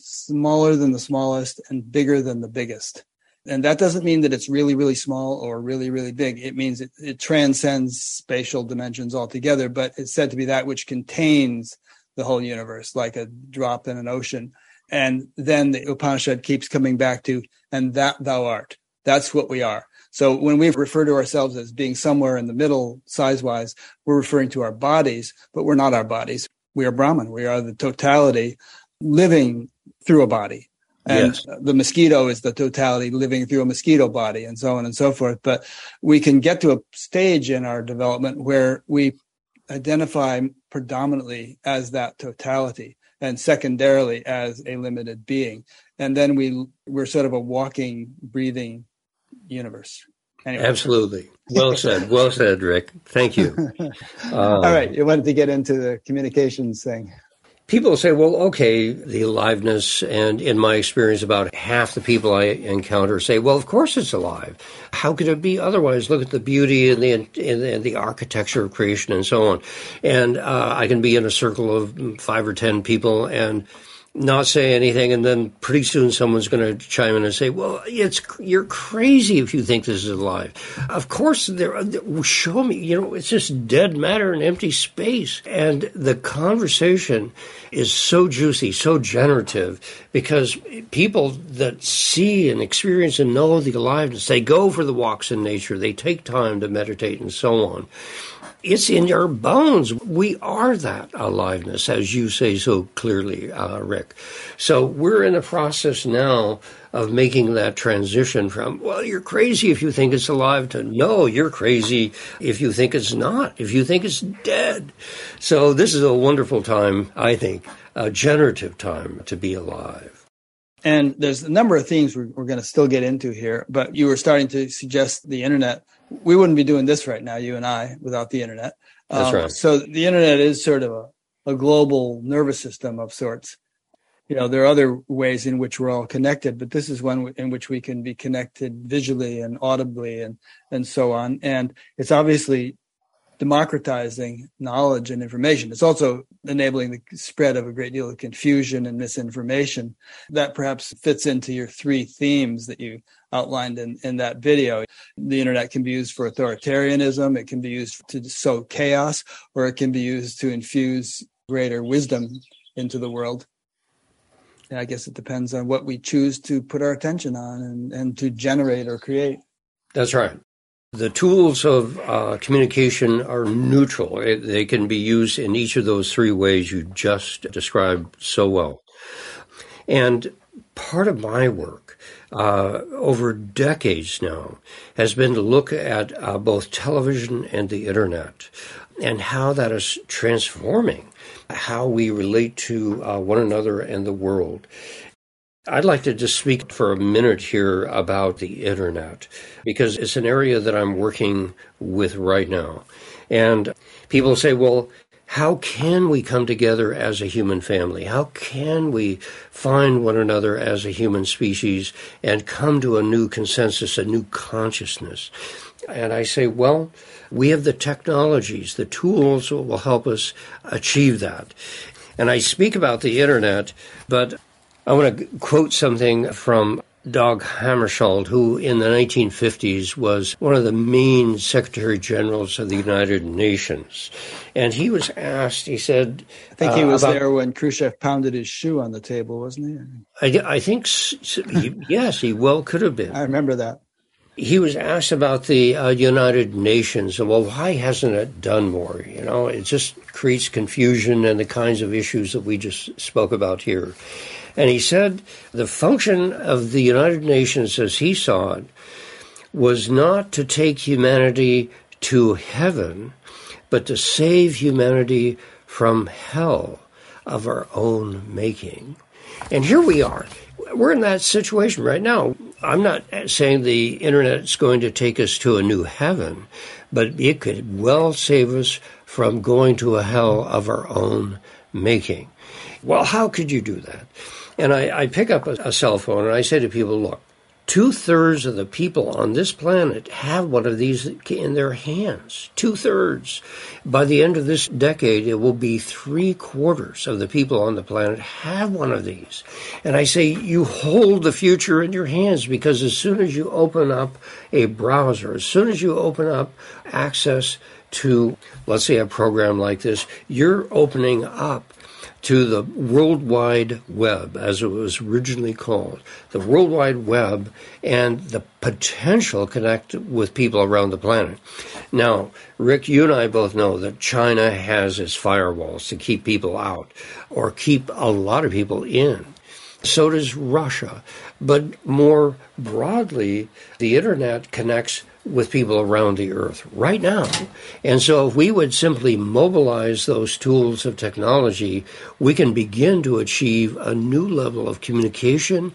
smaller than the smallest and bigger than the biggest. And that doesn't mean that it's really, really small or really, really big. It means it, it transcends spatial dimensions altogether, but it's said to be that which contains the whole universe, like a drop in an ocean. And then the Upanishad keeps coming back to, and that thou art. That's what we are. So when we refer to ourselves as being somewhere in the middle size wise, we're referring to our bodies, but we're not our bodies. We are Brahman. We are the totality living through a body. And yes. the mosquito is the totality living through a mosquito body and so on and so forth. But we can get to a stage in our development where we identify predominantly as that totality and secondarily as a limited being. And then we we're sort of a walking breathing universe.
Anyway. absolutely. Well said. Well said rick. Thank you.
Um, all right. You wanted to get into the communications thing
people say, well, okay, the aliveness, and in my experience, about half the people I encounter say, well, of course it's alive. How could it be otherwise? Look at the beauty and the, and and the architecture of creation and so on. And uh, I can be in a circle of five or ten people and not say anything, and then pretty soon someone's going to chime in and say, "Well, it's you're crazy if you think this is alive." Of course, there. Show me. You know, it's just dead matter and empty space, and the conversation is so juicy, so generative, because people that see and experience and know the aliveness, they go for the walks in nature, they take time to meditate and so on it's in your bones. We are that aliveness, as you say so clearly, uh, Rick. So we're in a process now of making that transition from, well, you're crazy if you think it's alive to, no, you're crazy if you think it's not, if you think it's dead. So this is a wonderful time, I think, a generative time to be alive.
And there's a number of themes we're, we're going to still get into here, but you were starting to suggest the internet we wouldn't be doing this right now, you and I, without the internet.
That's um, right.
So the internet is sort of a, a global nervous system of sorts. You know, there are other ways in which we're all connected, but this is one in which we can be connected visually and audibly and, and so on. And it's obviously democratizing knowledge and information. It's also enabling the spread of a great deal of confusion and misinformation. That perhaps fits into your three themes that you outlined in, in that video. The internet can be used for authoritarianism, it can be used to sow chaos, or it can be used to infuse greater wisdom into the world. I guess it depends on what we choose to put our attention on and, and to generate or create.
That's right. The tools of uh, communication are neutral. They can be used in each of those three ways you just described so well. And part of my work uh, over decades now has been to look at uh, both television and the internet and how that is transforming how we relate to uh, one another and the world. I'd like to just speak for a minute here about the internet because it's an area that I'm working with right now. And people say, well, how can we come together as a human family? How can we find one another as a human species and come to a new consensus, a new consciousness? And I say, well, we have the technologies, the tools that will help us achieve that. And I speak about the internet, but I want to quote something from Dag Hammarskjöld, who in the 1950s was one of the main Secretary Generals of the United Nations. And he was asked, he said.
I think he uh, was about, there when Khrushchev pounded his shoe on the table, wasn't
he? I, I think, he, yes, he well could have been.
I remember that.
He was asked about the uh, United Nations, and well, why hasn't it done more? You know, it just creates confusion and the kinds of issues that we just spoke about here. And he said the function of the United Nations as he saw it was not to take humanity to heaven, but to save humanity from hell of our own making. And here we are. We're in that situation right now. I'm not saying the internet is going to take us to a new heaven, but it could well save us from going to a hell of our own making. Well, how could you do that? And I, I pick up a, a cell phone and I say to people, look, two thirds of the people on this planet have one of these in their hands. Two thirds. By the end of this decade, it will be three quarters of the people on the planet have one of these. And I say, you hold the future in your hands because as soon as you open up a browser, as soon as you open up access to, let's say, a program like this, you're opening up to the World Wide Web, as it was originally called, the World Wide Web, and the potential connect with people around the planet. Now, Rick, you and I both know that China has its firewalls to keep people out or keep a lot of people in. So does Russia. But more broadly, the internet connects with people around the earth right now. And so if we would simply mobilize those tools of technology, we can begin to achieve a new level of communication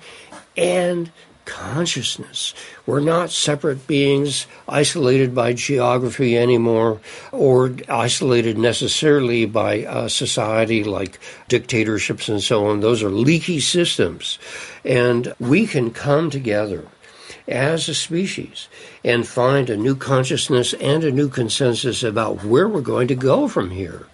and consciousness. We're not separate beings isolated by geography anymore or isolated necessarily by uh, society like dictatorships and so on. Those are leaky systems. And we can come together as a species and find a new consciousness and a new consensus about where we're going to go from here.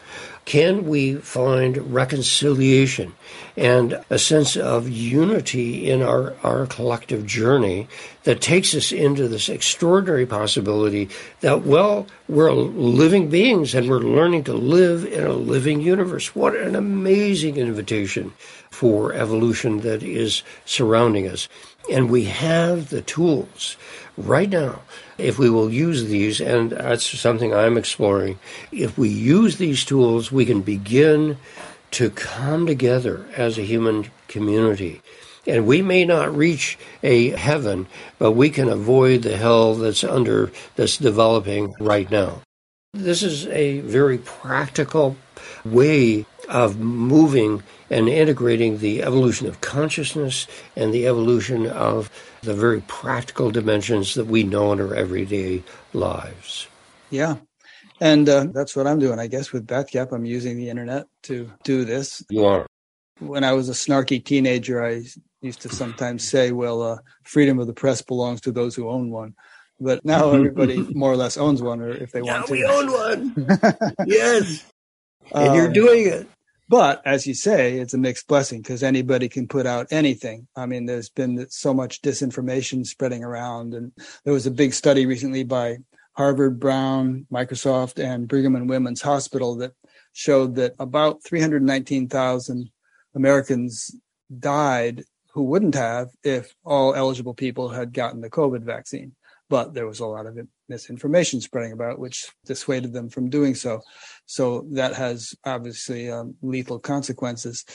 Can we find reconciliation and a sense of unity in our, our collective journey that takes us into this extraordinary possibility that, well, we're living beings and we're learning to live in a living universe? What an amazing invitation for evolution that is surrounding us. And we have the tools right now. If we will use these, and that's something I'm exploring, if we use these tools, we can begin to come together as a human community. And we may not reach a heaven, but we can avoid the hell that's under, that's developing right now. This is a very practical way of moving and integrating the evolution of consciousness and the evolution of the very practical dimensions that we know in our everyday lives.
Yeah. And uh, that's what I'm doing, I guess, with Batgap. I'm using the internet to do this.
You are.
When I was a snarky teenager, I used to sometimes say, well, uh, freedom of the press belongs to those who own one. But now everybody more or less owns one, or if they want to.
we own one. yes. And you're um, doing it.
But as you say, it's a mixed blessing because anybody can put out anything. I mean, there's been so much disinformation spreading around. And there was a big study recently by Harvard, Brown, Microsoft, and Brigham and Women's Hospital that showed that about 319,000 Americans died who wouldn't have if all eligible people had gotten the COVID vaccine. But there was a lot of misinformation spreading about, which dissuaded them from doing so. So that has obviously um, lethal consequences.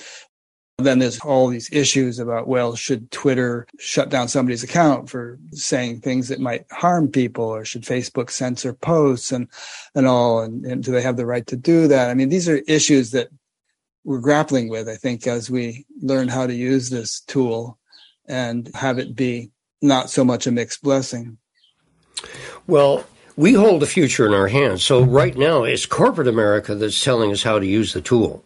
Then there's all these issues about, well, should Twitter shut down somebody's account for saying things that might harm people or should Facebook censor posts and, and all? And, and do they have the right to do that? I mean, these are issues that we're grappling with, I think, as we learn how to use this tool and have it be not so much a mixed blessing.
Well, we hold the future in our hands. So right now, it's corporate America that's telling us how to use the tool.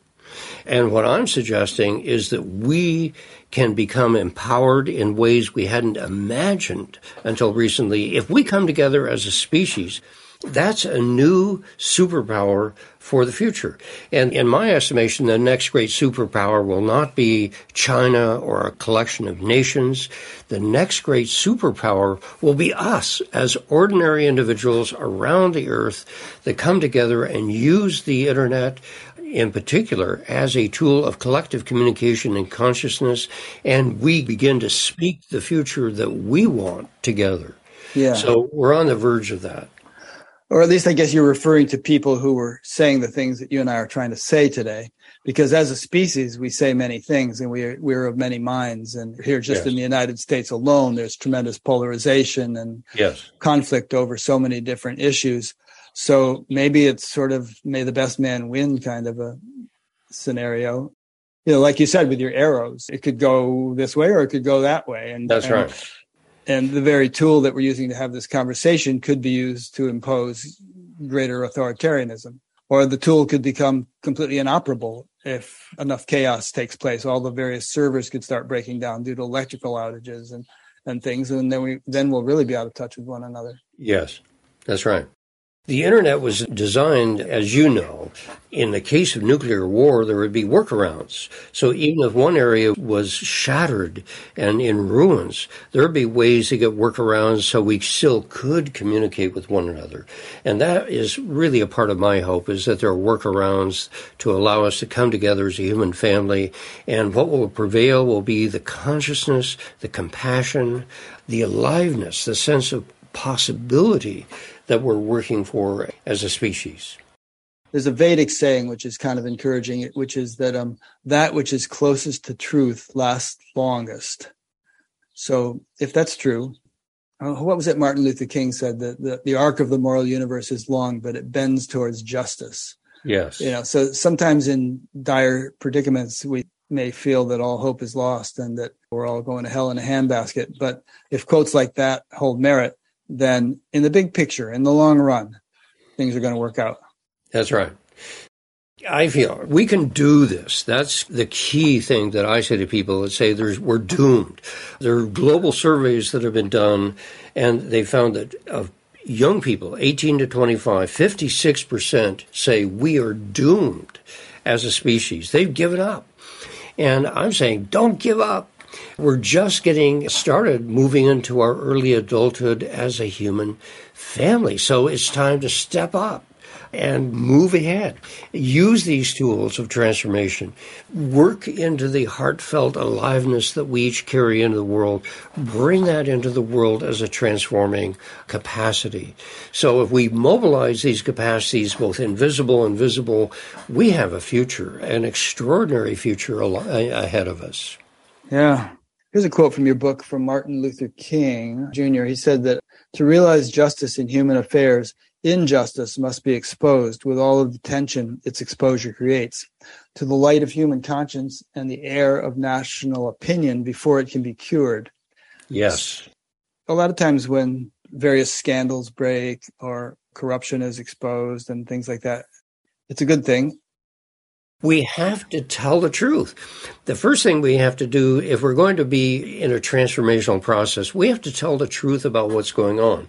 And what I'm suggesting is that we can become empowered in ways we hadn't imagined until recently if we come together as a species That's a new superpower for the future. And in my estimation, the next great superpower will not be China or a collection of nations. The next great superpower will be us as ordinary individuals around the earth that come together and use the internet in particular as a tool of collective communication and consciousness, and we begin to speak the future that we want together. Yeah. So we're on the verge of that.
Or at least I guess you're referring to people who were saying the things that you and I are trying to say today. Because as a species, we say many things and we're, we're of many minds. And here, just yes. in the United States alone, there's tremendous polarization and
yes.
conflict over so many different issues. So maybe it's sort of may the best man win kind of a scenario. You know, like you said with your arrows, it could go this way or it could go that way. And
that's
and,
right.
And the very tool that we're using to have this conversation could be used to impose greater authoritarianism. Or the tool could become completely inoperable if enough chaos takes place. All the various servers could start breaking down due to electrical outages and, and things, and then we then we'll really be out of touch with one another.
Yes, that's right. The internet was designed, as you know, in the case of nuclear war, there would be workarounds. So even if one area was shattered and in ruins, there would be ways to get workarounds so we still could communicate with one another. And that is really a part of my hope is that there are workarounds to allow us to come together as a human family. And what will prevail will be the consciousness, the compassion, the aliveness, the sense of possibility that we're working for as a species.
There's a Vedic saying which is kind of encouraging, which is that um, that which is closest to truth lasts longest. So if that's true, uh, what was it Martin Luther King said that the, the arc of the moral universe is long, but it bends towards justice.
Yes.
You know, so sometimes in dire predicaments, we may feel that all hope is lost and that we're all going to hell in a handbasket. But if quotes like that hold merit, then in the big picture, in the long run, things are going to work out.
That's right. I feel we can do this. That's the key thing that I say to people that say there's, we're doomed. There are global surveys that have been done, and they found that of young people, 18 to 25, 56% say we are doomed as a species. They've given up. And I'm saying, don't give up. We're just getting started moving into our early adulthood as a human family. So it's time to step up and move ahead. Use these tools of transformation. Work into the heartfelt aliveness that we each carry into the world. Bring that into the world as a transforming capacity. So if we mobilize these capacities, both invisible and visible, we have a future, an extraordinary future ahead of us.
Yeah. Here's a quote from your book from Martin Luther King Jr. He said that to realize justice in human affairs, injustice must be exposed with all of the tension its exposure creates to the light of human conscience and the air of national opinion before it can be cured.
Yes.
A lot of times when various scandals break or corruption is exposed and things like that, it's a good thing
we have to tell the truth. The first thing we have to do, if we're going to be in a transformational process, we have to tell the truth about what's going on.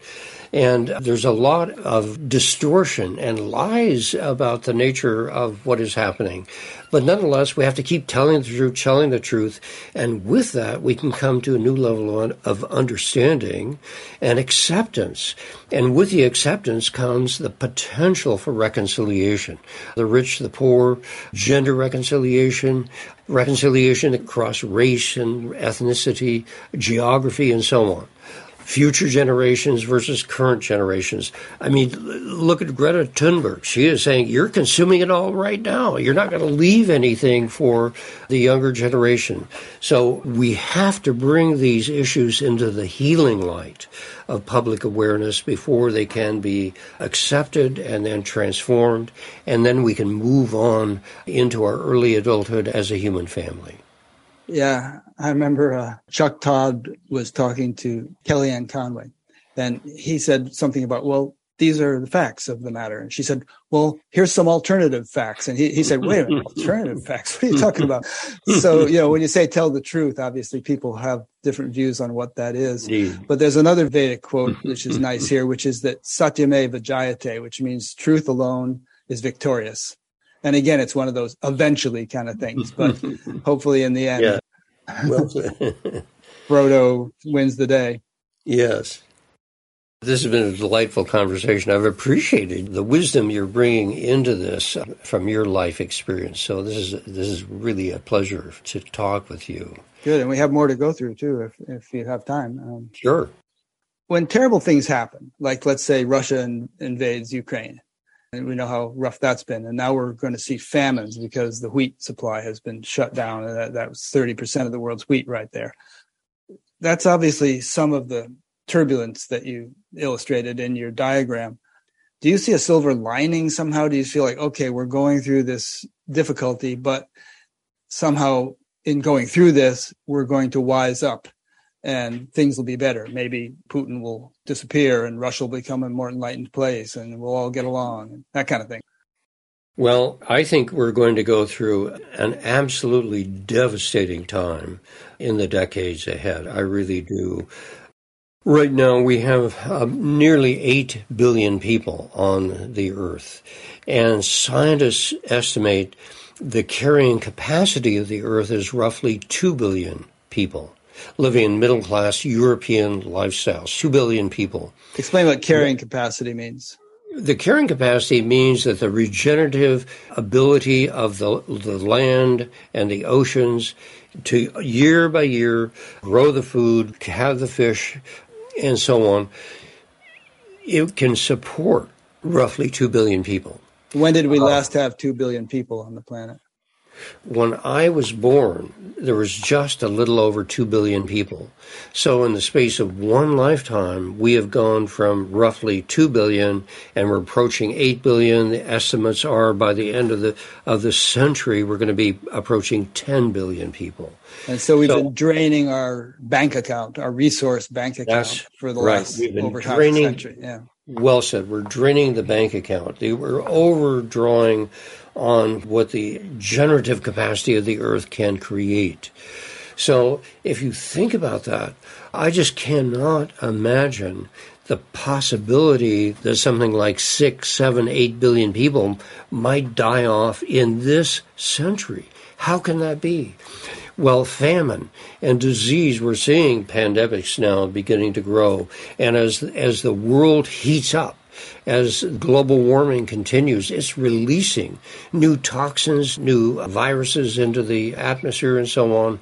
And there's a lot of distortion and lies about the nature of what is happening. But nonetheless, we have to keep telling the truth, telling the truth. And with that, we can come to a new level of understanding and acceptance. And with the acceptance comes the potential for reconciliation. The rich, the poor, gender reconciliation, reconciliation across race and ethnicity, geography, and so on future generations versus current generations. I mean, look at Greta Thunberg. She is saying you're consuming it all right now. You're not going to leave anything for the younger generation. So we have to bring these issues into the healing light of public awareness before they can be accepted and then transformed. And then we can move on into our early adulthood as a human family.
Yeah, I remember uh, Chuck Todd was talking to Kellyanne Conway, and he said something about, well, these are the facts of the matter. And she said, well, here's some alternative facts. And he, he said, wait a minute, alternative facts? What are you talking about? so, you know, when you say tell the truth, obviously people have different views on what that is. Indeed. But there's another Vedic quote, which is nice here, which is that satyameva jayate, which means truth alone is victorious. And again, it's one of those eventually kind of things, but hopefully in the end, yeah. well, Frodo wins the day.
Yes. This has been a delightful conversation. I've appreciated the wisdom you're bringing into this from your life experience. So this is this is really a pleasure to talk with you.
Good, and we have more to go through too, if if you have time. Um,
sure.
When terrible things happen, like let's say Russia in, invades Ukraine, and we know how rough that's been, and now we're going to see famines because the wheat supply has been shut down, and that, that was thirty percent of the world's wheat right there. That's obviously some of the turbulence that you illustrated in your diagram. Do you see a silver lining somehow? Do you feel like, okay, we're going through this difficulty, but somehow in going through this, we're going to wise up and things will be better. Maybe Putin will disappear and Russia will become a more enlightened place and we'll all get along, that kind of thing.
Well, I think we're going to go through an absolutely devastating time in the decades ahead. I really do. Right now, we have uh, nearly 8 billion people on the Earth, and scientists estimate the carrying capacity of the Earth is roughly 2 billion people living in middle class European lifestyles. 2 billion people.
Explain what carrying capacity means.
The carrying capacity means that the regenerative ability of the, the land and the oceans to year by year grow the food, have the fish, and so on, it can support roughly 2 billion people.
When did we uh, last have 2 billion people on the planet?
When I was born, there was just a little over 2 billion people. So, in the space of one lifetime, we have gone from roughly 2 billion and we're approaching 8 billion. The estimates are by the end of the, of the century, we're going to be approaching 10 billion people.
And so we've so, been draining our bank account, our resource bank account for the right. last over half a century. Yeah.
Well said. We're draining the bank account. We're overdrawing on what the generative capacity of the earth can create. So if you think about that, I just cannot imagine the possibility that something like six, seven, eight billion people might die off in this century. How can that be? Well, famine and disease, we're seeing pandemics now beginning to grow. And as, as the world heats up, as global warming continues, it's releasing new toxins, new viruses into the atmosphere, and so on.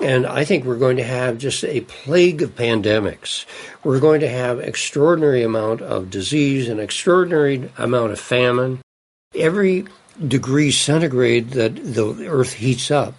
And I think we're going to have just a plague of pandemics. We're going to have extraordinary amount of disease, an extraordinary amount of famine. Every degree centigrade that the earth heats up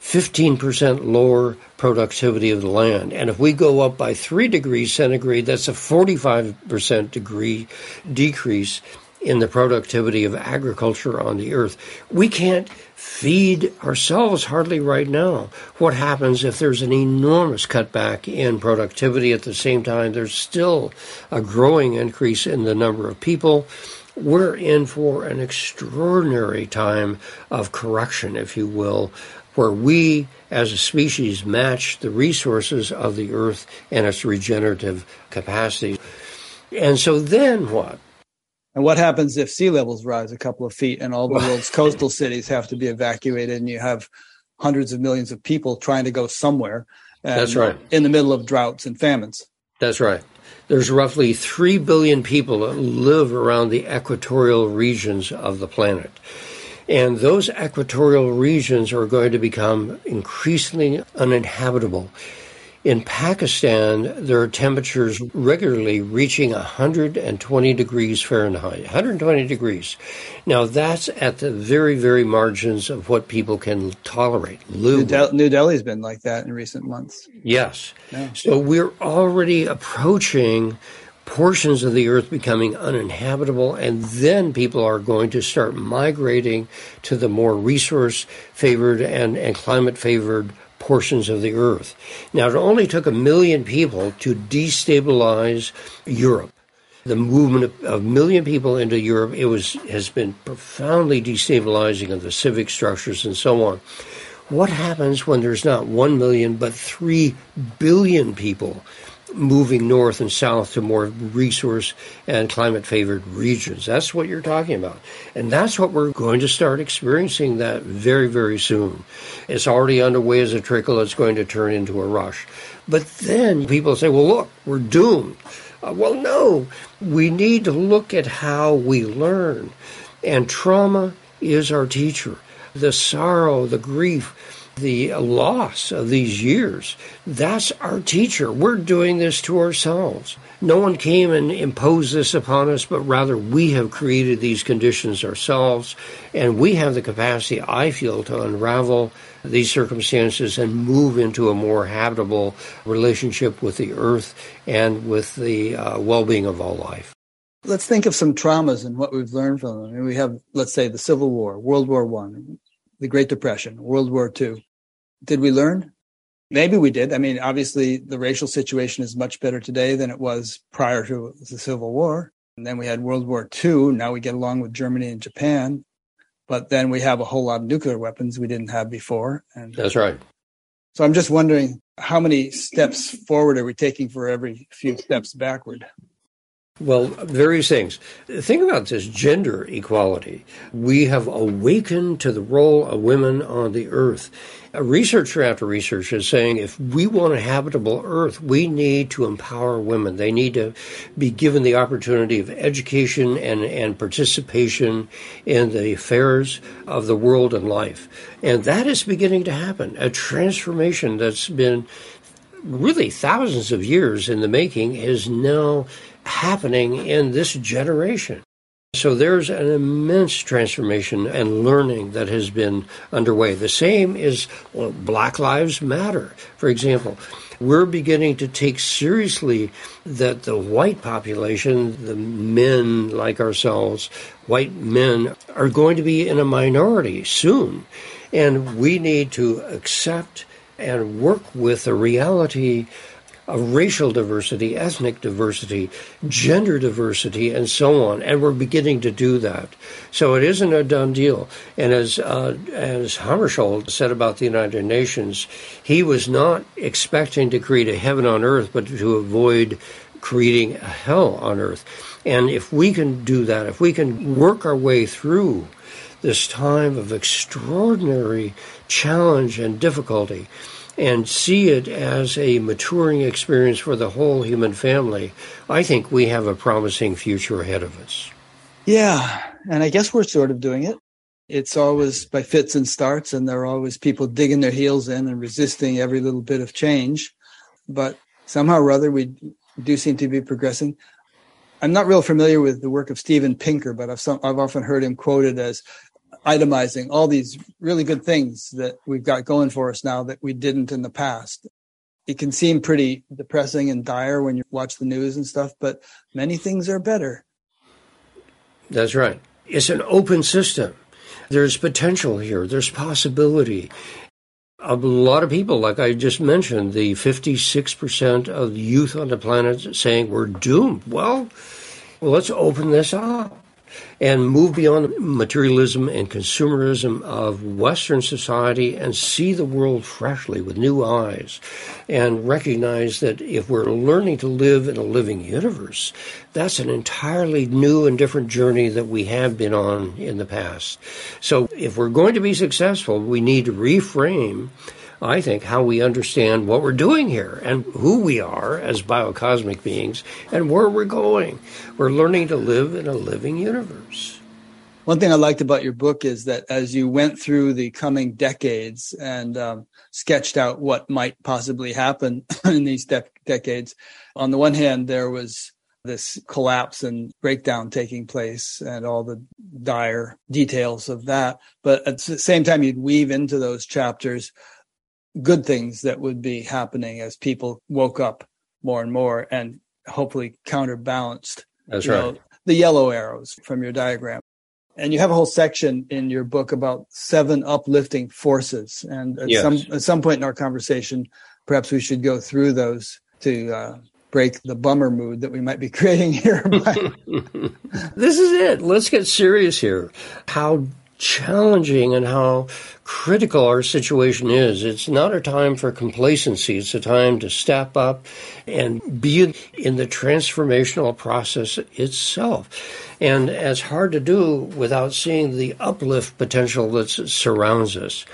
15% lower productivity of the land. And if we go up by 3 degrees centigrade, that's a 45% degree decrease in the productivity of agriculture on the earth. We can't feed ourselves hardly right now. What happens if there's an enormous cutback in productivity at the same time? There's still a growing increase in the number of people. We're in for an extraordinary time of correction, if you will, where we as a species match the resources of the earth and its regenerative capacity. And so then what?
And what happens if sea levels rise a couple of feet and all the world's coastal cities have to be evacuated and you have hundreds of millions of people trying to go somewhere?
That's right.
In the middle of droughts and famines.
That's right. There's roughly 3 billion people that live around the equatorial regions of the planet. And those equatorial regions are going to become increasingly uninhabitable. In Pakistan, there are temperatures regularly reaching 120 degrees Fahrenheit. 120 degrees. Now, that's at the very, very margins of what people can tolerate.
New, Del- New Delhi's been like that in recent months.
Yes. Yeah. So we're already approaching portions of the earth becoming uninhabitable, and then people are going to start migrating to the more resource favored and, and climate favored portions of the earth. Now, it only took a million people to destabilize Europe. the movement of a million people into Europe, it was has been profoundly destabilizing of the civic structures and so on. What happens when there's not one million but three billion people moving north and south to more resource and climate favored regions? That's what you're talking about. And that's what we're going to start experiencing that very, very soon. It's already underway as a trickle, it's going to turn into a rush. But then people say, well, look, we're doomed. Uh, well, no, we need to look at how we learn. And trauma is our teacher. The sorrow, the grief, the loss of these years, that's our teacher. We're doing this to ourselves. No one came and imposed this upon us, but rather we have created these conditions ourselves, and we have the capacity, I feel, to unravel these circumstances and move into a more habitable relationship with the earth and with the uh, well being of all life.
Let's think of some traumas and what we've learned from them. I mean, we have, let's say, the Civil War, World War One, the Great Depression, World War Two. Did we learn? Maybe we did. I mean, obviously, the racial situation is much better today than it was prior to the Civil War. And then we had World War II. Now we get along with Germany and Japan. But then we have a whole lot of nuclear weapons we didn't have before.
And that's right.
So I'm just wondering how many steps forward are we taking for every few steps backward?
Well, various things. Think about this gender equality. We have awakened to the role of women on the earth. Researcher after researcher is saying if we want a habitable earth, we need to empower women. They need to be given the opportunity of education and, and participation in the affairs of the world and life. And that is beginning to happen. A transformation that's been really thousands of years in the making is now happening in this generation. So there's an immense transformation and learning that has been underway. The same is well, Black Lives Matter, for example. We're beginning to take seriously that the white population, the men like ourselves, white men, are going to be in a minority soon. And we need to accept and work with the reality racial diversity, ethnic diversity, gender diversity, and so on. And we're beginning to do that. So it isn't a done deal. And as uh, as Hammarskjöld said about the United Nations, he was not expecting to create a heaven on earth, but to avoid creating a hell on earth. And if we can do that, if we can work our way through this time of extraordinary challenge and difficulty, and see it as a maturing experience for the whole human family, I think we have a promising future ahead of us.
Yeah, and I guess we're sort of doing it. It's always by fits and starts, and there are always people digging their heels in and resisting every little bit of change. But somehow or other, we do seem to be progressing. I'm not real familiar with the work of Steven Pinker, but I've, some, I've often heard him quoted as itemizing all these really good things that we've got going for us now that we didn't in the past. It can seem pretty depressing and dire when you watch the news and stuff, but many things are better.
That's right. It's an open system. There's potential here. There's possibility. A lot of people, like I just mentioned, the 56% of youth on the planet saying we're doomed. Well, let's open this up and move beyond materialism and consumerism of Western society and see the world freshly with new eyes and recognize that if we're learning to live in a living universe, that's an entirely new and different journey that we have been on in the past. So if we're going to be successful, we need to reframe I think, how we understand what we're doing here and who we are as biocosmic beings and where we're going. We're learning to live in a living universe.
One thing I liked about your book is that as you went through the coming decades and um, sketched out what might possibly happen in these de- decades, on the one hand, there was this collapse and breakdown taking place and all the dire details of that. But at the same time, you'd weave into those chapters good things that would be happening as people woke up more and more and hopefully counterbalanced
That's right. Know,
the yellow arrows from your diagram. And you have a whole section in your book about seven uplifting forces. And at yes. some at some point in our conversation, perhaps we should go through those to uh, break the bummer mood that we might be creating here.
this is it. Let's get serious here. How challenging and how critical our situation is. It's not a time for complacency. It's a time to step up and be in the transformational process itself. And it's hard to do without seeing the uplift potential that surrounds us.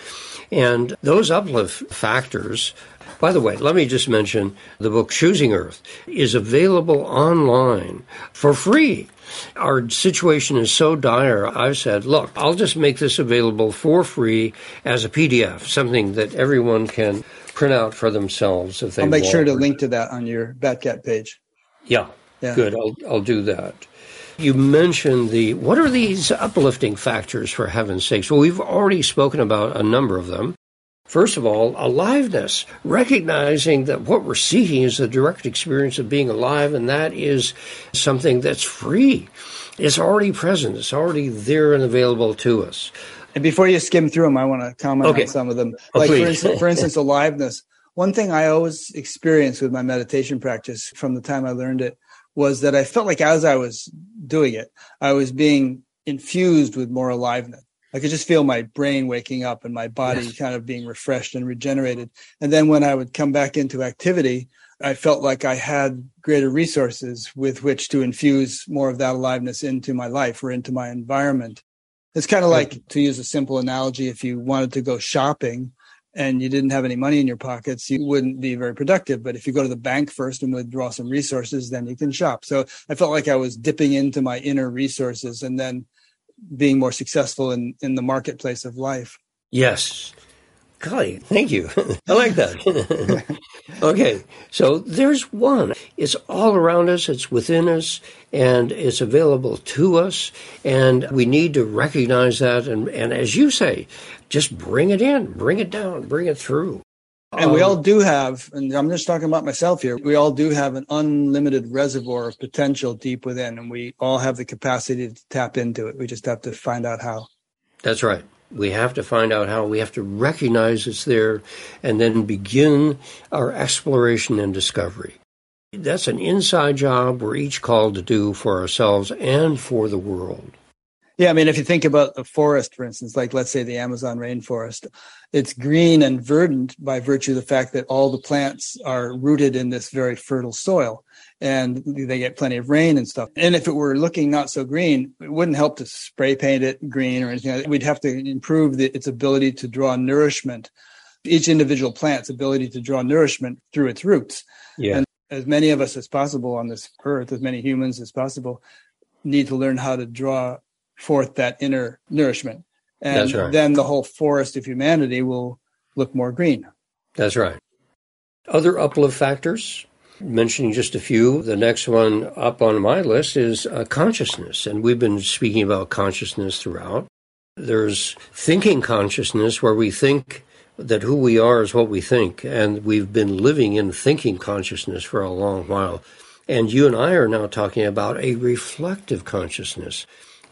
And those uplift factors by the way, let me just mention the book Choosing Earth is available online for free. Our situation is so dire, I've said, look, I'll just make this available for free as a PDF, something that everyone can print out for themselves if they want.
I'll make
want.
sure to link to that on your BatGap page.
Yeah, yeah. good. I'll, I'll do that. You mentioned the what are these uplifting factors for heaven's sakes? Well, we've already spoken about a number of them. First of all, aliveness, recognizing that what we're seeking is the direct experience of being alive, and that is something that's free. It's already present, it's already there and available to us.
And before you skim through them, I want to comment okay. on some of them.
Oh,
like,
for
instance, for instance, aliveness. One thing I always experienced with my meditation practice from the time I learned it was that I felt like as I was doing it, I was being infused with more aliveness. I could just feel my brain waking up and my body yes. kind of being refreshed and regenerated. And then when I would come back into activity, I felt like I had greater resources with which to infuse more of that aliveness into my life or into my environment. It's kind of like, to use a simple analogy, if you wanted to go shopping and you didn't have any money in your pockets, you wouldn't be very productive. But if you go to the bank first and withdraw some resources, then you can shop. So I felt like I was dipping into my inner resources and then being more successful in, in the marketplace of life.
Yes. Golly, thank you. I like that. okay, so there's one. It's all around us, it's within us, and it's available to us. And we need to recognize that. And, and as you say, just bring it in, bring it down, bring it through.
And we um, all do have, and I'm just talking about myself here, we all do have an unlimited reservoir of potential deep within, and we all have the capacity to tap into it. We just have to find out how.
That's right. We have to find out how. We have to recognize it's there and then begin our exploration and discovery. That's an inside job we're each called to do for ourselves and for the world.
Yeah, I mean, if you think about a forest, for instance, like let's say the Amazon rainforest, it's green and verdant by virtue of the fact that all the plants are rooted in this very fertile soil and they get plenty of rain and stuff. And if it were looking not so green, it wouldn't help to spray paint it green or anything. We'd have to improve the, its ability to draw nourishment, each individual plant's ability to draw nourishment through its roots.
Yeah.
And as many of us as possible on this earth, as many humans as possible, need to learn how to draw forth that inner nourishment. And
right.
then the whole forest of humanity will look more green.
That's right. Other uplift factors, mentioning just a few. The next one up on my list is uh, consciousness. And we've been speaking about consciousness throughout. There's thinking consciousness where we think that who we are is what we think. And we've been living in thinking consciousness for a long while. And you and I are now talking about a reflective consciousness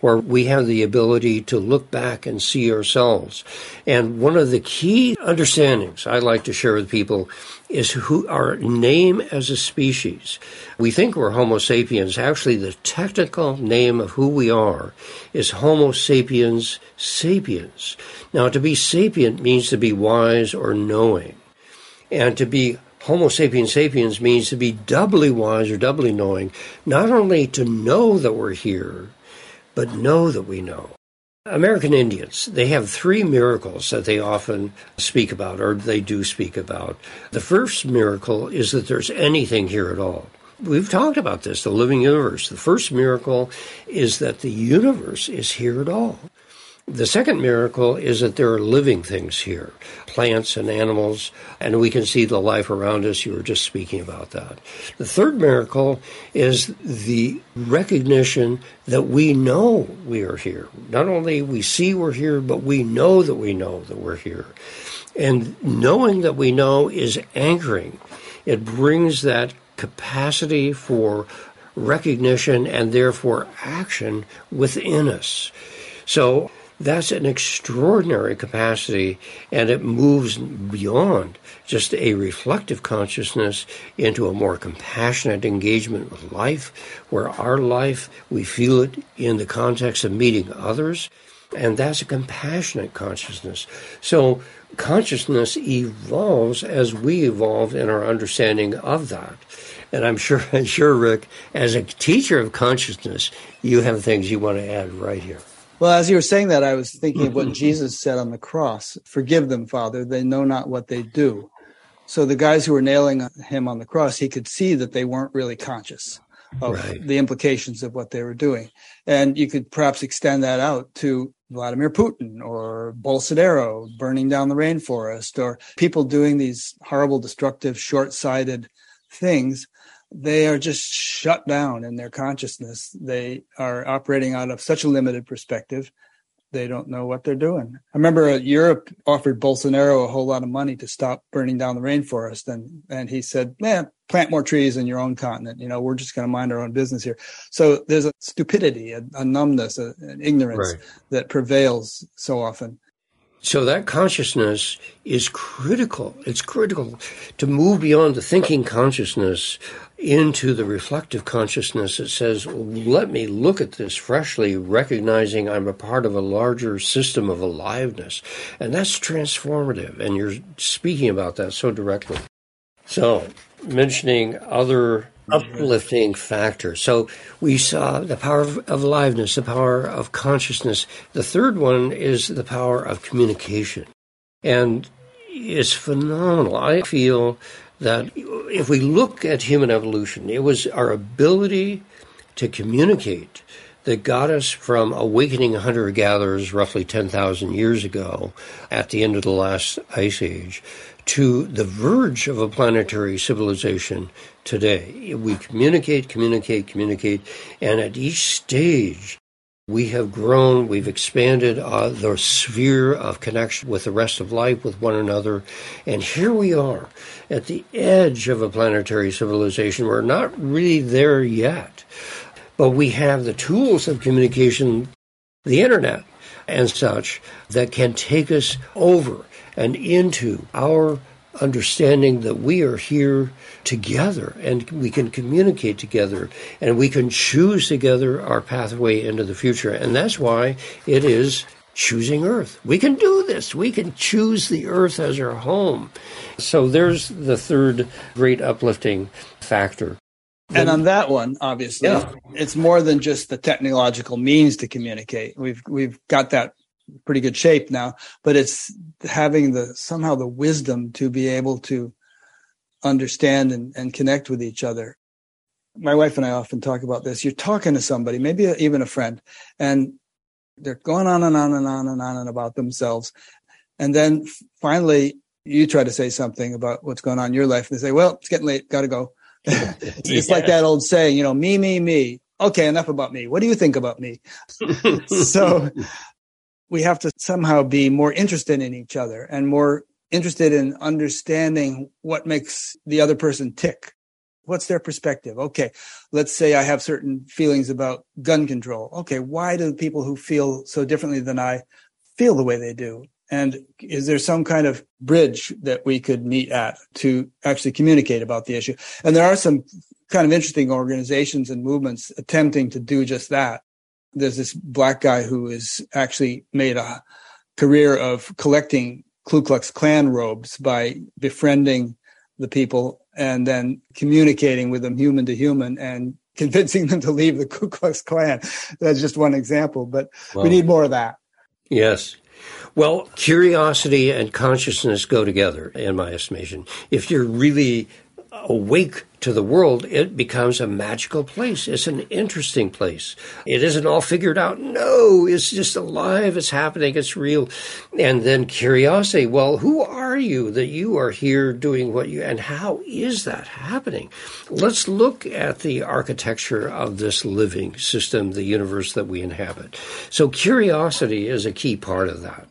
where we have the ability to look back and see ourselves. And one of the key understandings I like to share with people is who our name as a species. We think we're Homo sapiens. Actually, the technical name of who we are is Homo sapiens sapiens. Now, to be sapient means to be wise or knowing. And to be Homo sapiens sapiens means to be doubly wise or doubly knowing, not only to know that we're here, but know that we know. American Indians, they have three miracles that they often speak about, or they do speak about. The first miracle is that there's anything here at all. We've talked about this, the living universe. The first miracle is that the universe is here at all. The second miracle is that there are living things here, plants and animals, and we can see the life around us. You were just speaking about that. The third miracle is the recognition that we know we are here. Not only we see we're here, but we know that we know that we're here. And knowing that we know is anchoring. It brings that capacity for recognition and therefore action within us. So that's an extraordinary capacity and it moves beyond just a reflective consciousness into a more compassionate engagement with life, where our life, we feel it in the context of meeting others. And that's a compassionate consciousness. So consciousness evolves as we evolve in our understanding of that. And I'm sure, I'm sure, Rick, as a teacher of consciousness, you have things you want to add right here.
Well, as you were saying that, I was thinking of what Jesus said on the cross Forgive them, Father, they know not what they do. So the guys who were nailing him on the cross, he could see that they weren't really conscious of right. the implications of what they were doing. And you could perhaps extend that out to Vladimir Putin or Bolsonaro burning down the rainforest or people doing these horrible, destructive, short sighted things they are just shut down in their consciousness. They are operating out of such a limited perspective. They don't know what they're doing. I remember uh, Europe offered Bolsonaro a whole lot of money to stop burning down the rainforest, and and he said, "Man, plant more trees in your own continent. You know, we're just going to mind our own business here." So there's a stupidity, a, a numbness, a, an ignorance right. that prevails so often.
So that consciousness is critical. It's critical to move beyond the thinking consciousness into the reflective consciousness that says, let me look at this freshly, recognizing I'm a part of a larger system of aliveness. And that's transformative. And you're speaking about that so directly. So, mentioning other uplifting factor. So we saw the power of, of, aliveness, the power of consciousness. The third one is the power of communication. And it's phenomenal. I feel that if we look at human evolution, it was our ability to communicate that got us from awakening hunter gatherers roughly 10,000 years ago at the end of the last ice age to the verge of a planetary civilization today. We communicate, communicate, communicate, and at each stage, we have grown, we've expanded uh, the sphere of connection with the rest of life, with one another. And here we are at the edge of a planetary civilization. We're not really there yet, but we have the tools of communication, the internet, and such that can take us over and into our understanding that we are here together and we can communicate together and we can choose together our pathway into the future. And that's why it is choosing Earth. We can do this. We can choose the Earth as our home. So there's the third great uplifting factor.
And on that one, obviously, yeah. it's more than just the technological means to communicate. We've we've got that pretty good shape now, but it's having the somehow the wisdom to be able to understand and, and connect with each other. My wife and I often talk about this. You're talking to somebody, maybe even a friend, and they're going on and on and on and on and about themselves. And then finally, you try to say something about what's going on in your life, and they say, Well, it's getting late, got to go. it's yeah. like that old saying, you know, me, me, me. Okay, enough about me. What do you think about me? so we have to somehow be more interested in each other and more interested in understanding what makes the other person tick. What's their perspective? Okay, let's say I have certain feelings about gun control. Okay, why do people who feel so differently than I feel the way they do? And is there some kind of bridge that we could meet at to actually communicate about the issue? And there are some kind of interesting organizations and movements attempting to do just that there's this black guy who has actually made a career of collecting Ku Klux Klan robes by befriending the people and then communicating with them human to human and convincing them to leave the Ku Klux Klan. That's just one example, but we need more of that.
Yes. Well, curiosity and consciousness go together, in my estimation. If you're really awake to the world, it becomes a magical place. It's an interesting place. It isn't all figured out. No, it's just alive. It's happening. It's real. And then curiosity. Well, who are you that you are here doing what you, and how is that happening? Let's look at the architecture of this living system, the universe that we inhabit. So curiosity is a key part of that.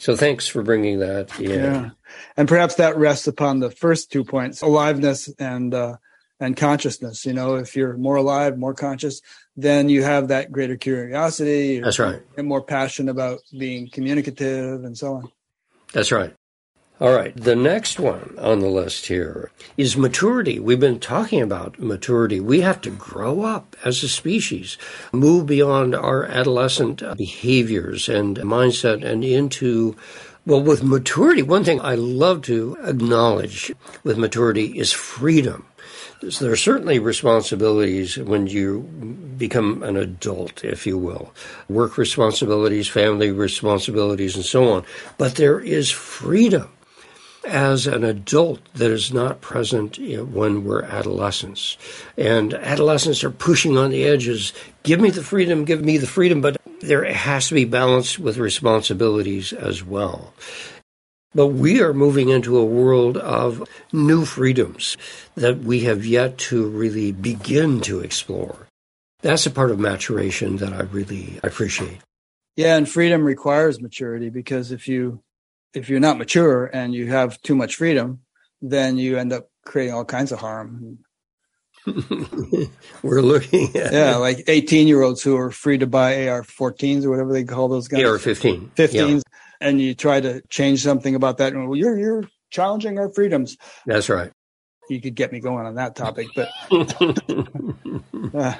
So thanks for bringing that in.
Yeah. And perhaps that rests upon the first two points, aliveness and uh, and consciousness. You know, if you're more alive, more conscious, then you have that greater curiosity.
That's right.
And more passion about being communicative and so on.
That's right. All right. The next one on the list here is maturity. We've been talking about maturity. We have to grow up as a species, move beyond our adolescent behaviors and mindset and into well, with maturity, one thing I love to acknowledge with maturity is freedom. So there are certainly responsibilities when you become an adult, if you will, work responsibilities, family responsibilities, and so on. But there is freedom as an adult that is not present when we're adolescents. And adolescents are pushing on the edges. Give me the freedom, give me the freedom, but there has to be balance with responsibilities as well. But we are moving into a world of new freedoms that we have yet to really begin to explore. That's a part of maturation that I really appreciate.
Yeah, and freedom requires maturity because if you if you're not mature and you have too much freedom, then you end up creating all kinds of harm.
We're looking
at yeah, like 18 year olds who are free to buy AR-14s or whatever they call those guns.
AR-15,
15s, yeah. And you try to change something about that, and well, you're you're challenging our freedoms.
That's right.
You could get me going on that topic, but uh,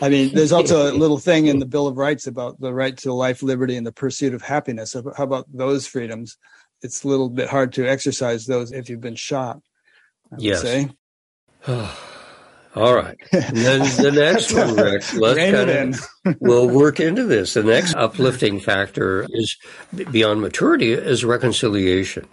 I mean, there's also a little thing in the Bill of Rights about the right to life, liberty, and the pursuit of happiness. How about those freedoms? It's a little bit hard to exercise those if you've been shot. I
yes. say. All right. And then the next one, Rick, let's kind of, we'll work into this. The next uplifting factor is beyond maturity is reconciliation.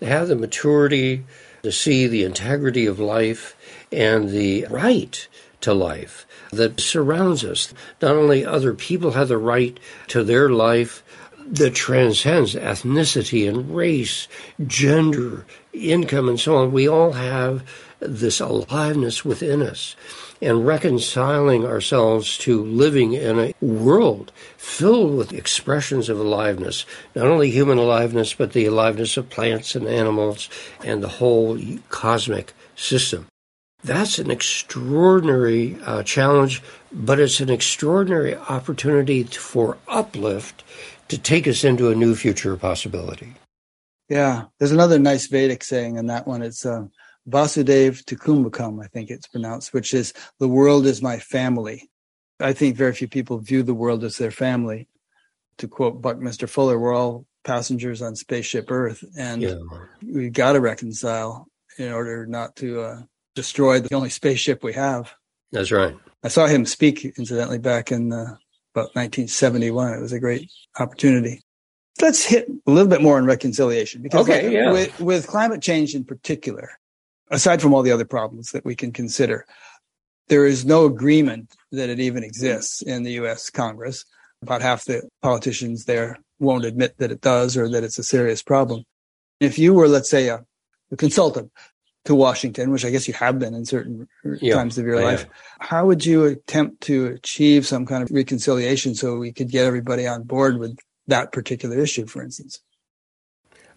To have the maturity to see the integrity of life and the right to life that surrounds us. Not only other people have the right to their life that transcends ethnicity and race, gender, income, and so on. We all have this aliveness within us. And reconciling ourselves to living in a world filled with expressions of aliveness, not only human aliveness, but the aliveness of plants and animals and the whole cosmic system. That's an extraordinary uh, challenge, but it's an extraordinary opportunity for uplift to take us into a new future possibility.
Yeah, there's another nice Vedic saying in that one. It's uh, Vasudev Kutumbakam, I think it's pronounced, which is the world is my family. I think very few people view the world as their family. To quote Buckminster Fuller, we're all passengers on spaceship Earth, and yeah. we've got to reconcile in order not to uh, destroy the only spaceship we have.
That's right.
I saw him speak, incidentally, back in uh, about 1971. It was a great opportunity. Let's hit a little bit more on reconciliation because
okay, yeah.
with, with climate change in particular, aside from all the other problems that we can consider, there is no agreement that it even exists in the U.S. Congress. About half the politicians there won't admit that it does or that it's a serious problem. If you were, let's say, a, a consultant to Washington, which I guess you have been in certain yeah, times of your life. How would you attempt to achieve some kind of reconciliation so we could get everybody on board with that particular issue, for instance?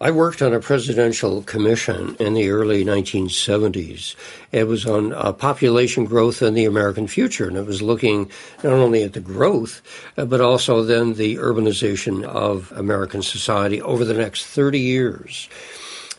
I worked on a presidential commission in the early 1970s. It was on uh, population growth and the American future, and it was looking not only at the growth, uh, but also then the urbanization of American society over the next 30 years.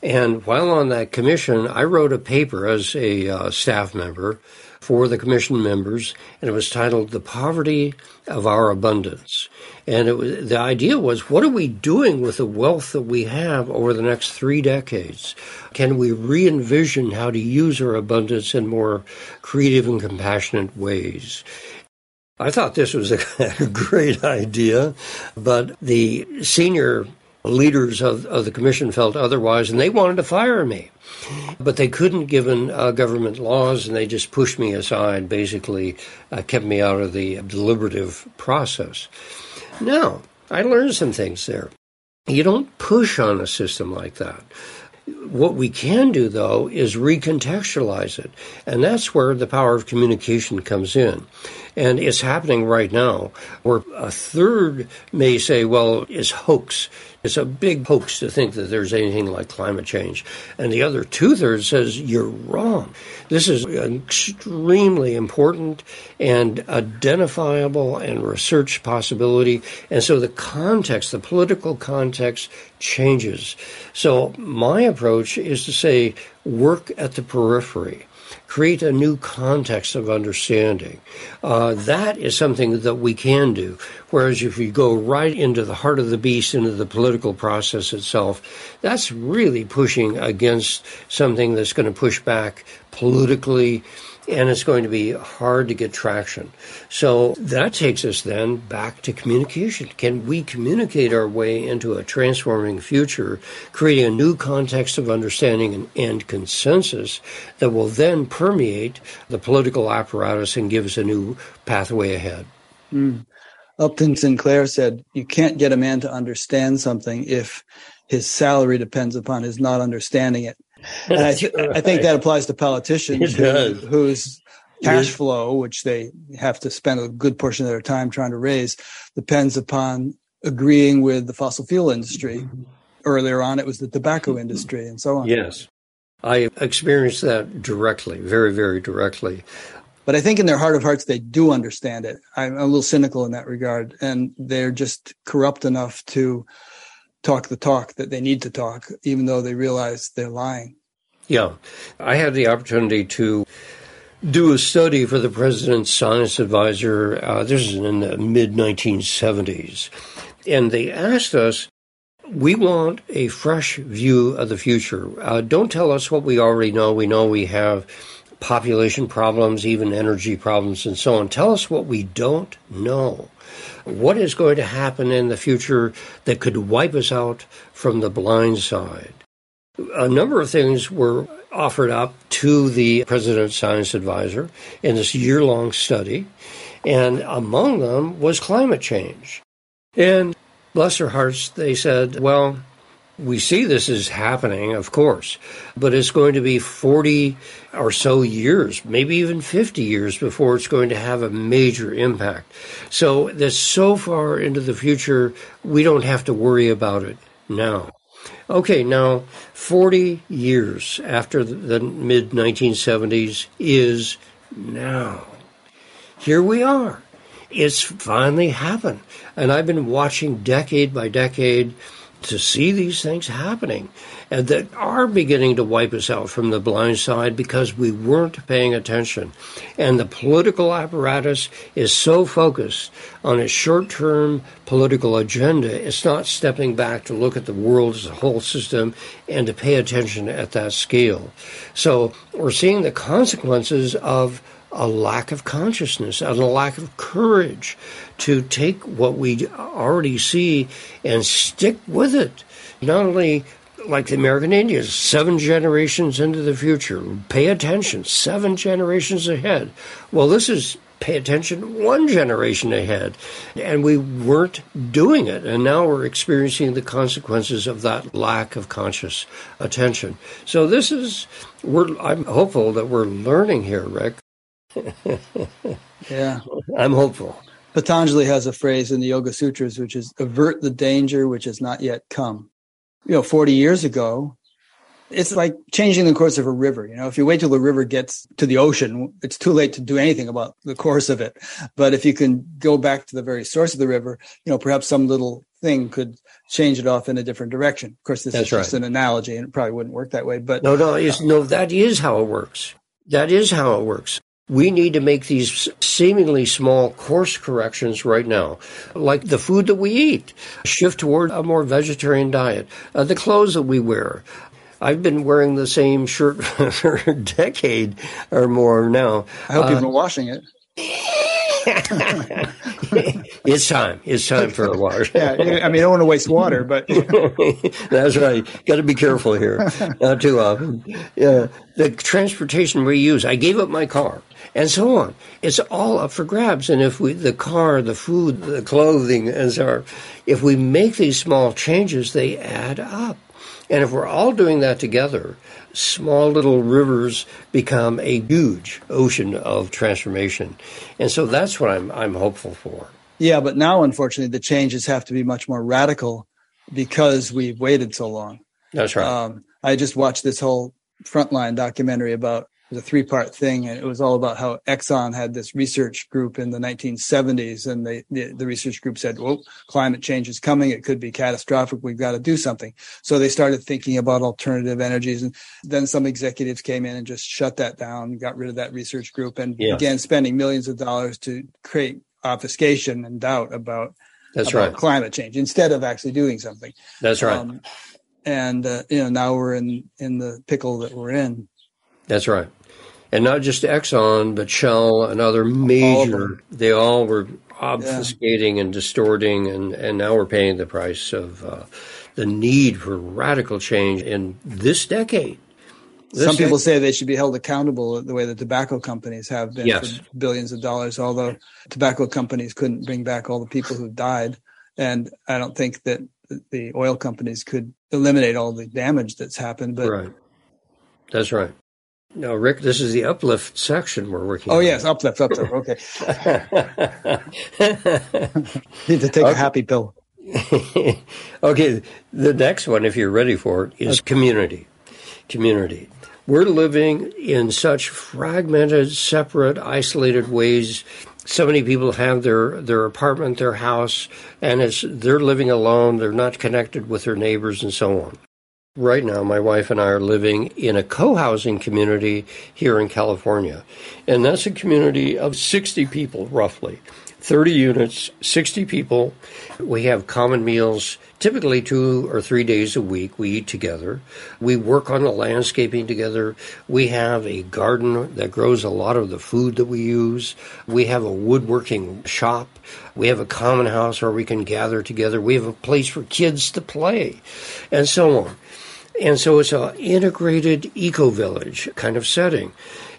And while on that commission, I wrote a paper as a uh, staff member for the commission members, and it was titled "The Poverty of Our Abundance." And it was, the idea was, what are we doing with the wealth that we have over the next three decades? Can we re-envision how to use our abundance in more creative and compassionate ways? I thought this was a, a great idea, but the senior leaders of, of the commission felt otherwise, and they wanted to fire me. But they couldn't, given uh, government laws, and they just pushed me aside, basically, uh, kept me out of the deliberative process. Now, I learned some things there. You don't push on a system like that. What we can do, though, is recontextualize it. And that's where the power of communication comes in. And it's happening right now, where a third may say, well, it's hoax. It's a big hoax to think that there's anything like climate change. And the other two thirds says, you're wrong. This is an extremely important and identifiable and research possibility. And so the context, the political context changes. So my approach is to say, work at the periphery create a new context of understanding. Uh, that is something that we can do. Whereas if you go right into the heart of the beast, into the political process itself, that's really pushing against something that's going to push back politically and it's going to be hard to get traction. So that takes us then back to communication. Can we communicate our way into a transforming future, creating a new context of understanding and, and consensus that will then permeate the political apparatus and give us a new pathway ahead?
Mm. Upton Sinclair said, You can't get a man to understand something if his salary depends upon his not understanding it. And I, th- right. I, think that applies to politicians who, whose cash flow, which they have to spend a good portion of their time trying to raise, depends upon agreeing with the fossil fuel industry. Earlier on, it was the tobacco industry and so on.
Yes. I experienced that directly, very, very directly.
But I think in their heart of hearts, they do understand it. I'm a little cynical in that regard. And they're just corrupt enough to talk the talk that they need to talk, even though they realize they're lying.
Yeah. I had the opportunity to do a study for the president's science advisor. Uh, this is in the mid 1970s. And they asked us, we want a fresh view of the future. Uh, don't tell us what we already know. We know we have population problems, even energy problems, and so on. Tell us what we don't know what is going to happen in the future that could wipe us out from the blind side. A number of things were offered up to the President's Science Advisor in this year long study, and among them was climate change. And bless their hearts, they said, well, we see this is happening, of course, but it's going to be 40 or so years, maybe even 50 years before it's going to have a major impact. So that's so far into the future, we don't have to worry about it now. Okay, now 40 years after the mid 1970s is now. Here we are. It's finally happened. And I've been watching decade by decade to see these things happening and that are beginning to wipe us out from the blind side because we weren't paying attention. And the political apparatus is so focused on its short term political agenda, it's not stepping back to look at the world as a whole system and to pay attention at that scale. So we're seeing the consequences of a lack of consciousness and a lack of courage to take what we already see and stick with it. Not only like the American Indians, seven generations into the future, pay attention, seven generations ahead. Well, this is pay attention one generation ahead. And we weren't doing it. And now we're experiencing the consequences of that lack of conscious attention. So this is, I'm hopeful that we're learning here, Rick,
yeah.
I'm hopeful.
Patanjali has a phrase in the Yoga Sutras, which is avert the danger which has not yet come. You know, 40 years ago, it's like changing the course of a river. You know, if you wait till the river gets to the ocean, it's too late to do anything about the course of it. But if you can go back to the very source of the river, you know, perhaps some little thing could change it off in a different direction. Of course, this That's is just an analogy and it probably wouldn't work that way. But
no, no, no, that is how it works. That is how it works. We need to make these seemingly small course corrections right now, like the food that we eat, shift toward a more vegetarian diet, uh, the clothes that we wear. I've been wearing the same shirt for a decade or more now.
I hope uh, you've been washing it.
it's time. It's time for a wash.
yeah, I mean, I don't want to waste water, but
that's right. Got to be careful here. Not too often. Yeah, the transportation we use. I gave up my car and so on. It's all up for grabs. And if we, the car, the food, the clothing, as our, if we make these small changes, they add up. And if we're all doing that together, small little rivers become a huge ocean of transformation. And so that's what I'm, I'm hopeful for.
Yeah, but now, unfortunately, the changes have to be much more radical because we've waited so long.
That's right. Um,
I just watched this whole Frontline documentary about was a three part thing and it was all about how exxon had this research group in the 1970s and they, the, the research group said well climate change is coming. It could be catastrophic. We've got to do something. So they started thinking about alternative energies and then some executives came in and just shut that down got rid of that research group and yes. began spending millions of dollars to create obfuscation and doubt about
that's
about
right.
climate change instead of actually doing something.
That's right. Um,
and uh, you know now we're in in the pickle that we're in.
That's right and not just Exxon, but Shell and other major. All they all were obfuscating yeah. and distorting, and, and now we're paying the price of uh, the need for radical change in this decade.
This Some people say they should be held accountable the way the tobacco companies have been
yes.
for billions of dollars, although tobacco companies couldn't bring back all the people who died. And I don't think that the oil companies could eliminate all the damage that's happened. But
right. That's right. No, Rick, this is the uplift section we're working on.
oh,
on.
yes, uplift, uplift. Okay. Need to take okay. a happy pill.
okay, the next one, if you're ready for it, is community. Community. We're living in such fragmented, separate, isolated ways. So many people have their, their apartment, their house, and it's, they're living alone. They're not connected with their neighbors and so on. Right now, my wife and I are living in a co housing community here in California. And that's a community of 60 people, roughly. 30 units, 60 people. We have common meals, typically two or three days a week. We eat together. We work on the landscaping together. We have a garden that grows a lot of the food that we use. We have a woodworking shop. We have a common house where we can gather together. We have a place for kids to play, and so on. And so it's an integrated eco village kind of setting.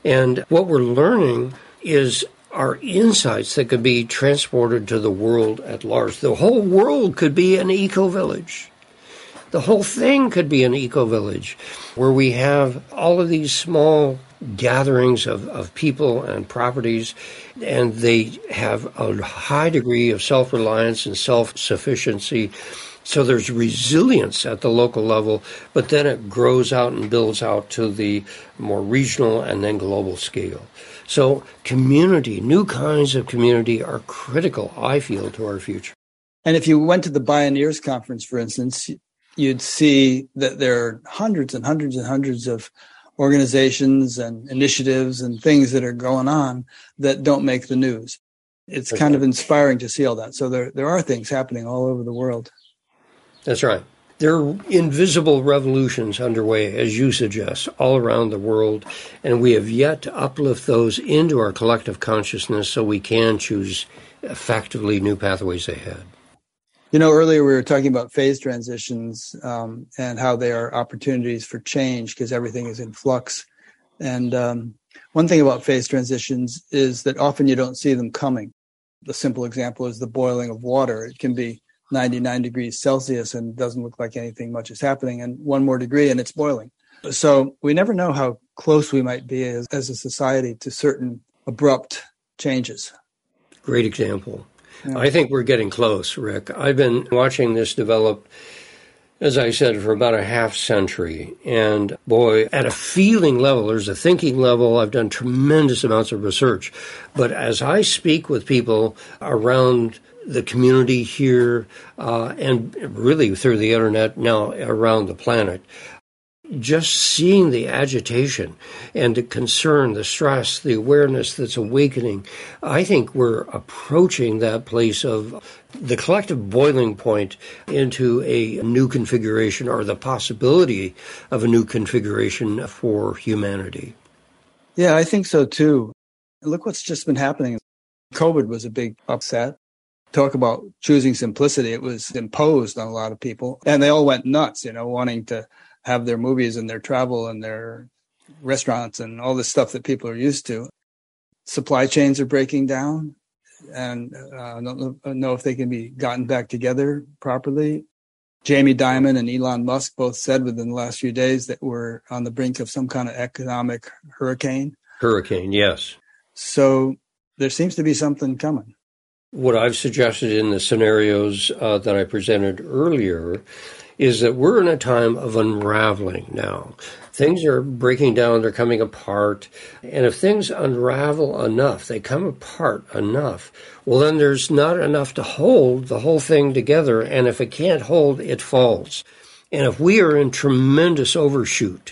And what we're learning is our insights that could be transported to the world at large. The whole world could be an eco village. The whole thing could be an eco village where we have all of these small gatherings of, of people and properties, and they have a high degree of self reliance and self sufficiency so there's resilience at the local level, but then it grows out and builds out to the more regional and then global scale. So community, new kinds of community are critical, I feel, to our future.
And if you went to the Bioneers Conference, for instance, you'd see that there are hundreds and hundreds and hundreds of organizations and initiatives and things that are going on that don't make the news. It's kind of inspiring to see all that. So there, there are things happening all over the world.
That's right. There are invisible revolutions underway, as you suggest, all around the world, and we have yet to uplift those into our collective consciousness so we can choose effectively new pathways ahead.
You know, earlier we were talking about phase transitions um, and how they are opportunities for change because everything is in flux. And um, one thing about phase transitions is that often you don't see them coming. The simple example is the boiling of water. It can be 99 degrees Celsius and doesn't look like anything much is happening, and one more degree and it's boiling. So we never know how close we might be as, as a society to certain abrupt changes.
Great example. Yeah. I think we're getting close, Rick. I've been watching this develop, as I said, for about a half century. And boy, at a feeling level, there's a thinking level. I've done tremendous amounts of research. But as I speak with people around the community here uh, and really through the internet now around the planet. Just seeing the agitation and the concern, the stress, the awareness that's awakening, I think we're approaching that place of the collective boiling point into a new configuration or the possibility of a new configuration for humanity.
Yeah, I think so too. Look what's just been happening. COVID was a big upset talk about choosing simplicity. It was imposed on a lot of people and they all went nuts, you know, wanting to have their movies and their travel and their restaurants and all the stuff that people are used to. Supply chains are breaking down and uh, I don't know if they can be gotten back together properly. Jamie Dimon and Elon Musk both said within the last few days that we're on the brink of some kind of economic hurricane.
Hurricane, yes.
So there seems to be something coming.
What I've suggested in the scenarios uh, that I presented earlier is that we're in a time of unraveling now. Things are breaking down, they're coming apart. And if things unravel enough, they come apart enough, well, then there's not enough to hold the whole thing together. And if it can't hold, it falls. And if we are in tremendous overshoot,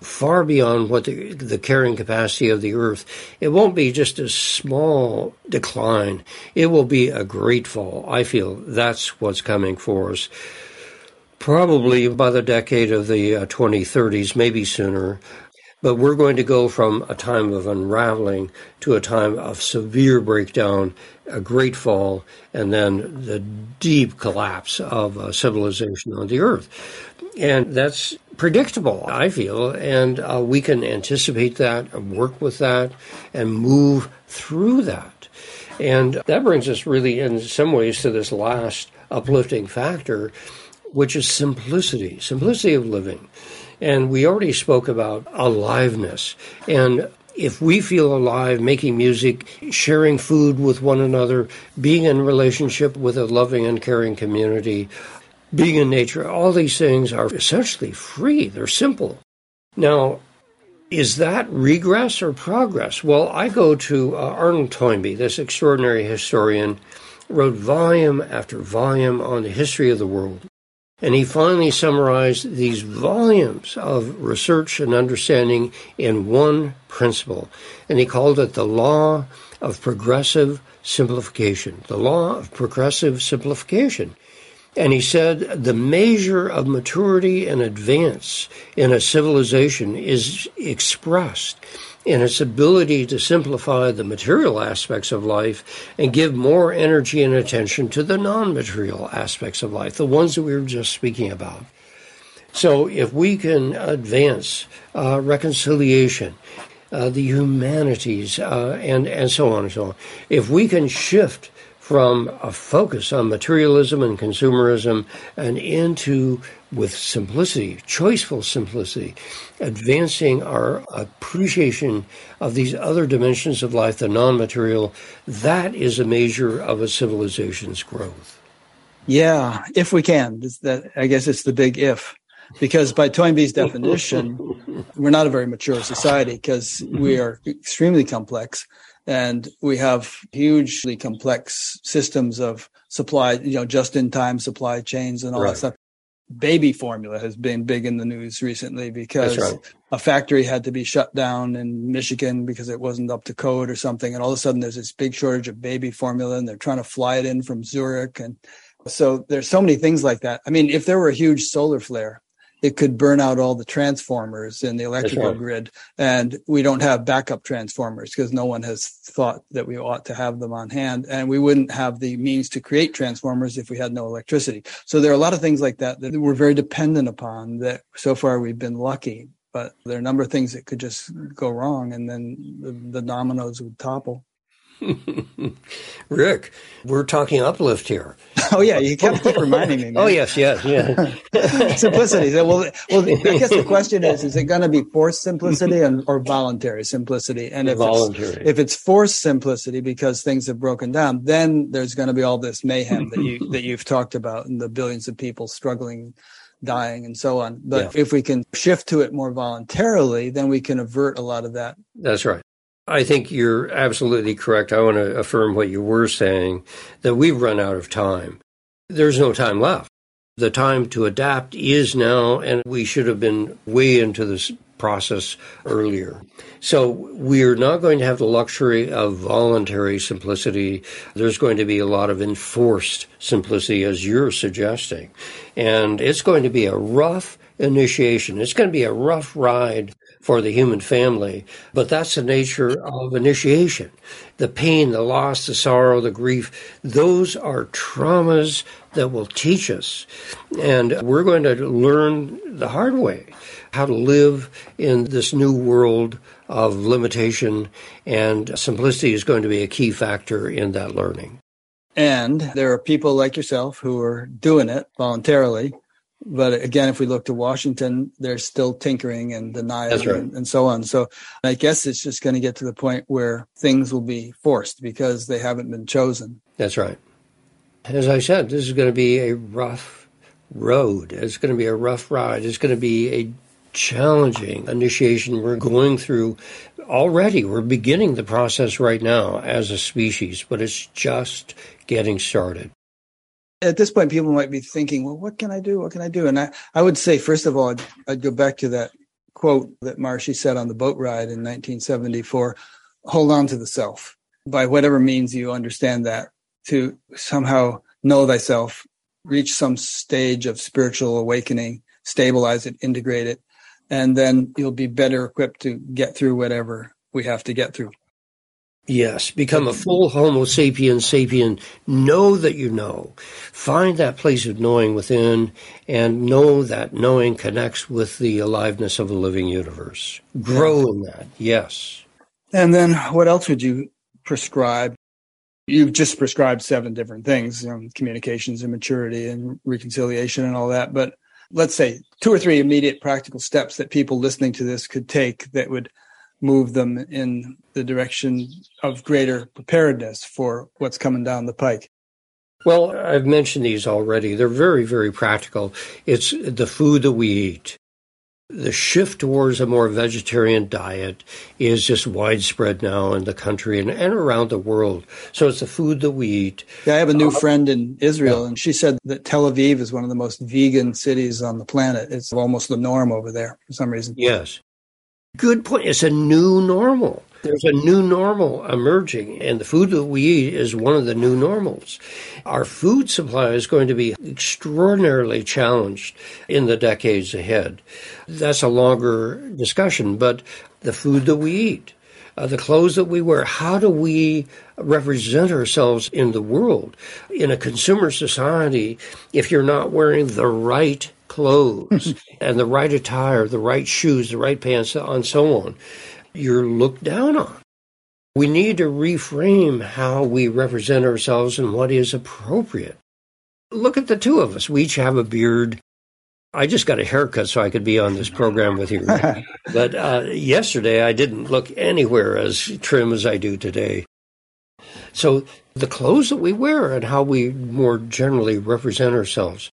far beyond what the, the, carrying capacity of the earth, it won't be just a small decline. It will be a great fall. I feel that's what's coming for us probably by the decade of the uh, 2030s, maybe sooner. But we're going to go from a time of unraveling to a time of severe breakdown, a great fall, and then the deep collapse of uh, civilization on the earth. And that's predictable, I feel, and uh, we can anticipate that and work with that and move through that. And that brings us really, in some ways, to this last uplifting factor which is simplicity, simplicity of living. And we already spoke about aliveness. And if we feel alive, making music, sharing food with one another, being in relationship with a loving and caring community, being in nature, all these things are essentially free. They're simple. Now, is that regress or progress? Well, I go to uh, Arnold Toynbee, this extraordinary historian, wrote volume after volume on the history of the world. And he finally summarized these volumes of research and understanding in one principle. And he called it the law of progressive simplification. The law of progressive simplification. And he said the measure of maturity and advance in a civilization is expressed in its ability to simplify the material aspects of life and give more energy and attention to the non material aspects of life, the ones that we were just speaking about. So, if we can advance uh, reconciliation, uh, the humanities, uh, and, and so on and so on, if we can shift from a focus on materialism and consumerism and into with simplicity, choiceful simplicity, advancing our appreciation of these other dimensions of life, the non material, that is a measure of a civilization's growth.
Yeah, if we can. That I guess it's the big if. Because by Toynbee's definition, we're not a very mature society because we mm-hmm. are extremely complex and we have hugely complex systems of supply, you know, just in time supply chains and all right. that stuff baby formula has been big in the news recently because right. a factory had to be shut down in Michigan because it wasn't up to code or something. And all of a sudden there's this big shortage of baby formula and they're trying to fly it in from Zurich. And so there's so many things like that. I mean, if there were a huge solar flare, it could burn out all the transformers in the electrical right. grid. And we don't have backup transformers because no one has thought that we ought to have them on hand. And we wouldn't have the means to create transformers if we had no electricity. So there are a lot of things like that that we're very dependent upon that so far we've been lucky. But there are a number of things that could just go wrong and then the, the dominoes would topple
Rick, we're talking uplift here.
Oh yeah, you kept reminding me. Man.
Oh yes, yes, yeah.
simplicity. Well, well, I guess the question is: Is it going to be forced simplicity and, or voluntary simplicity? And if voluntary. It's, if it's forced simplicity because things have broken down, then there's going to be all this mayhem that you that you've talked about, and the billions of people struggling dying and so on. But yeah. if we can shift to it more voluntarily, then we can avert a lot of that.
That's right. I think you're absolutely correct. I want to affirm what you were saying that we've run out of time. There's no time left. The time to adapt is now, and we should have been way into this process earlier. So we're not going to have the luxury of voluntary simplicity. There's going to be a lot of enforced simplicity, as you're suggesting. And it's going to be a rough initiation. It's going to be a rough ride for the human family, but that's the nature of initiation. The pain, the loss, the sorrow, the grief, those are traumas that will teach us. And we're going to learn the hard way how to live in this new world of limitation, and simplicity is going to be a key factor in that learning.
And there are people like yourself who are doing it voluntarily But again, if we look to Washington, they're still tinkering and denying
right.
and, and so on. So I guess it's just going to get to the point where things will be forced because they haven't been chosen.
That's right. As I said, this is going to be a rough road. It's going to be a rough ride. It's going to be a challenging initiation we're going through already. We're beginning the process right now as a species, but it's just getting started.
At this point, people might be thinking, well, what can I do? What can I do? And I, I would say, first of all, I'd, I'd go back to that quote that Maharishi said on the boat ride in 1974 hold on to the self by whatever means you understand that to somehow know thyself, reach some stage of spiritual awakening, stabilize it, integrate it, and then you'll be better equipped to get through whatever we have to get through.
Yes, become a full Homo sapiens sapien. Know that you know. Find that place of knowing within and know that knowing connects with the aliveness of a living universe. Grow in that, yes.
And then what else would you prescribe? You've just prescribed seven different things, you know, communications and maturity and reconciliation and all that. But let's say two or three immediate practical steps that people listening to this could take that would move them in the direction of greater preparedness for what's coming down the pike?
Well, I've mentioned these already. They're very, very practical. It's the food that we eat the shift towards a more vegetarian diet is just widespread now in the country and, and around the world. So it's the food that we eat.
Yeah, I have a new uh, friend in Israel, yeah. and she said that Tel Aviv is one of the most vegan cities on the planet. It's almost the norm over there for some reason.
Yes. Good point. It's a new normal. There's a new normal emerging, and the food that we eat is one of the new normals. Our food supply is going to be extraordinarily challenged in the decades ahead. That's a longer discussion, but the food that we eat, uh, the clothes that we wear, how do we represent ourselves in the world? In a consumer society, if you're not wearing the right clothes and the right attire, the right shoes, the right pants, and so on, you're looked down on. We need to reframe how we represent ourselves and what is appropriate. Look at the two of us. We each have a beard. I just got a haircut so I could be on this program with you. but uh, yesterday I didn't look anywhere as trim as I do today. So the clothes that we wear and how we more generally represent ourselves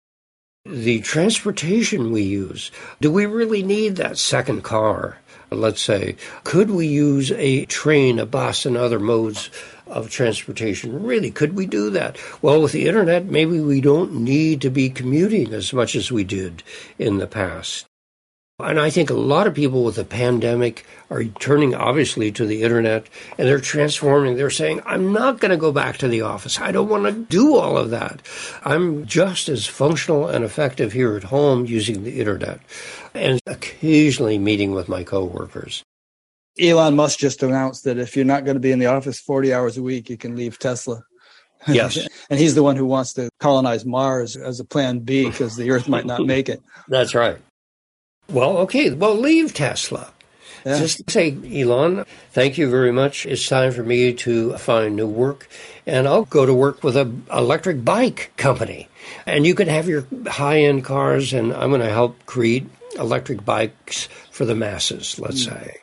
the transportation we use. Do we really need that second car? let's say, could we use a train, a bus, and other modes of transportation? Really, could we do that? Well, with the internet, maybe we don't need to be commuting as much as we did in the past. And I think a lot of people with the pandemic are turning obviously to the internet and they're transforming. They're saying, I'm not going to go back to the office. I don't want to do all of that. I'm just as functional and effective here at home using the internet and occasionally meeting with my coworkers.
Elon Musk just announced that if you're not going to be in the office 40 hours a week, you can leave Tesla.
Yes.
and he's the one who wants to colonize Mars as a plan B because the Earth might not make it.
That's right. Well, okay. Well, leave Tesla. Yeah. Just say, Elon, thank you very much. It's time for me to find new work, and I'll go to work with an electric bike company. And you can have your high end cars, and I'm going to help create electric bikes for the masses, let's mm. say.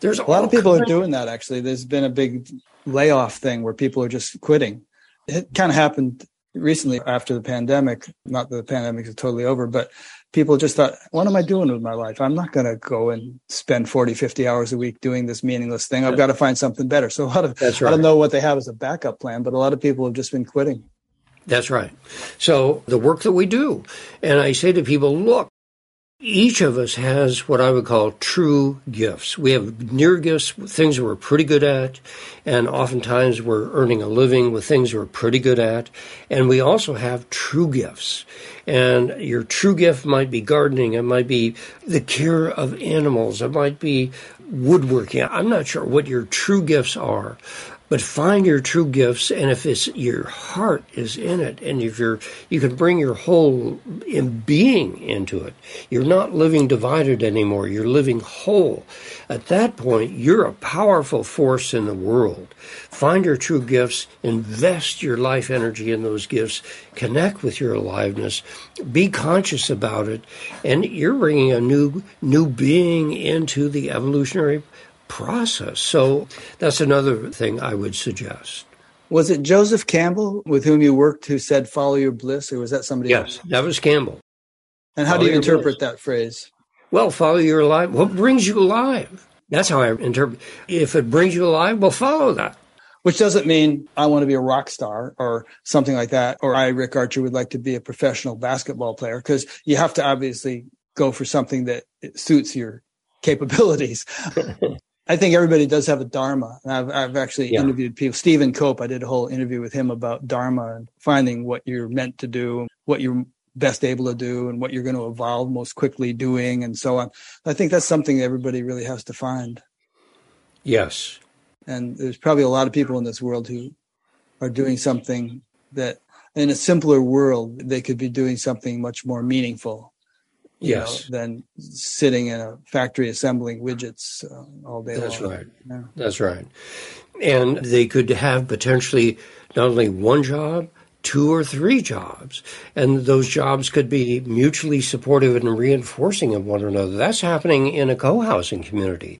There's a lot of people are doing that, actually. There's been a big layoff thing where people are just quitting. It kind of happened recently after the pandemic. Not that the pandemic is totally over, but people just thought, what am I doing with my life? I'm not going to go and spend 40, 50 hours a week doing this meaningless thing. I've got to find something better. So a lot of, right. I don't know what they have as a backup plan, but a lot of people have just been quitting.
That's right. So the work that we do, and I say to people, look, each of us has what I would call true gifts. We have near gifts, things we're pretty good at, and oftentimes we're earning a living with things we're pretty good at. And we also have true gifts. And your true gift might be gardening, it might be the care of animals, it might be woodworking. I'm not sure what your true gifts are, but find your true gifts and if it's your heart is in it and if you're you can bring your whole in being into it. You're not living divided anymore. You're living whole. At that point you're a powerful force in the world. Find your true gifts. Invest your life energy in those gifts. Connect with your aliveness. Be conscious about it. And you're bringing a new new being into the evolutionary process. So that's another thing I would suggest.
Was it Joseph Campbell with whom you worked who said follow your bliss, or was that somebody
yes,
else?
Yes, that was Campbell.
And how follow do you interpret bliss. that phrase?
Well, follow your life. What brings you alive? That's how I interpret. If it brings you alive, well, follow that.
Which doesn't mean I want to be a rock star or something like that, or I, Rick Archer, would like to be a professional basketball player, because you have to obviously go for something that suits your capabilities. I think everybody does have a dharma. And I've, I've actually yeah. interviewed people. Stephen Cope, I did a whole interview with him about dharma and finding what you're meant to do, what you're best able to do, and what you're going to evolve most quickly doing, and so on. I think that's something everybody really has to find.
Yes.
And there's probably a lot of people in this world who are doing something that, in a simpler world, they could be doing something much more meaningful yes. Know, than sitting in a factory assembling widgets uh, all day
That's
long.
right. Yeah. That's right. And they could have potentially not only one job, two or three jobs. And those jobs could be mutually supportive and reinforcing of one another. That's happening in a co housing community.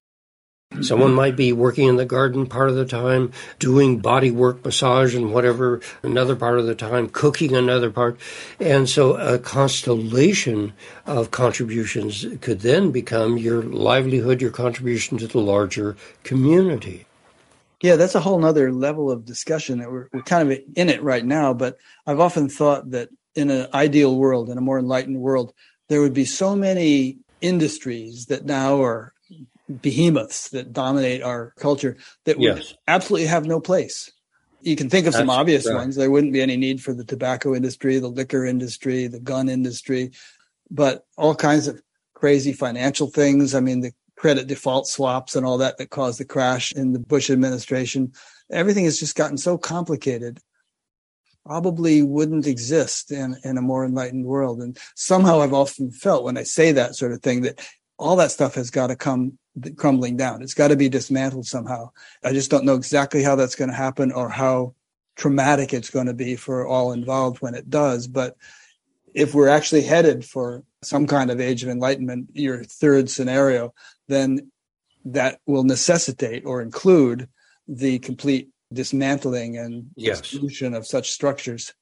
Someone might be working in the garden part of the time, doing body work, massage, and whatever another part of the time, cooking another part. And so a constellation of contributions could then become your livelihood, your contribution to the larger community.
Yeah, that's a whole nother level of discussion that we're, we're kind of in it right now. But I've often thought that in an ideal world, in a more enlightened world, there would be so many industries that now are behemoths that dominate our culture that would yes. absolutely have no place. You can think of some That's obvious right. ones. There wouldn't be any need for the tobacco industry, the liquor industry, the gun industry, but all kinds of crazy financial things. I mean, the credit default swaps and all that that caused the crash in the Bush administration. Everything has just gotten so complicated. Probably wouldn't exist in, in a more enlightened world. And somehow I've often felt when I say that sort of thing that all that stuff has got to come crumbling down. It's got to be dismantled somehow. I just don't know exactly how that's going to happen or how traumatic it's going to be for all involved when it does. But if we're actually headed for some kind of age of enlightenment, your third scenario, then that will necessitate or include the complete dismantling and yes. dissolution of such structures.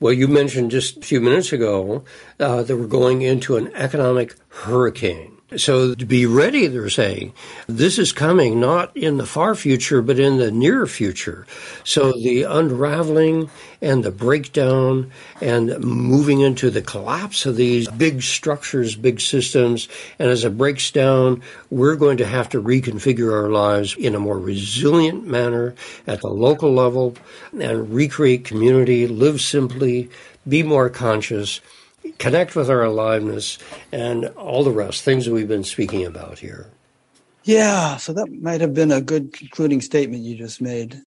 Well, you mentioned just a few minutes ago uh, that we're going into an economic hurricane. So to be ready, they're saying, this is coming not in the far future, but in the near future. So the unraveling and the breakdown and moving into the collapse of these big structures, big systems. And as it breaks down, we're going to have to reconfigure our lives in a more resilient manner at the local level and recreate community, live simply, be more conscious connect with our aliveness and all the rest, things that we've been speaking about here.
Yeah, so that might have been a good concluding statement you just made.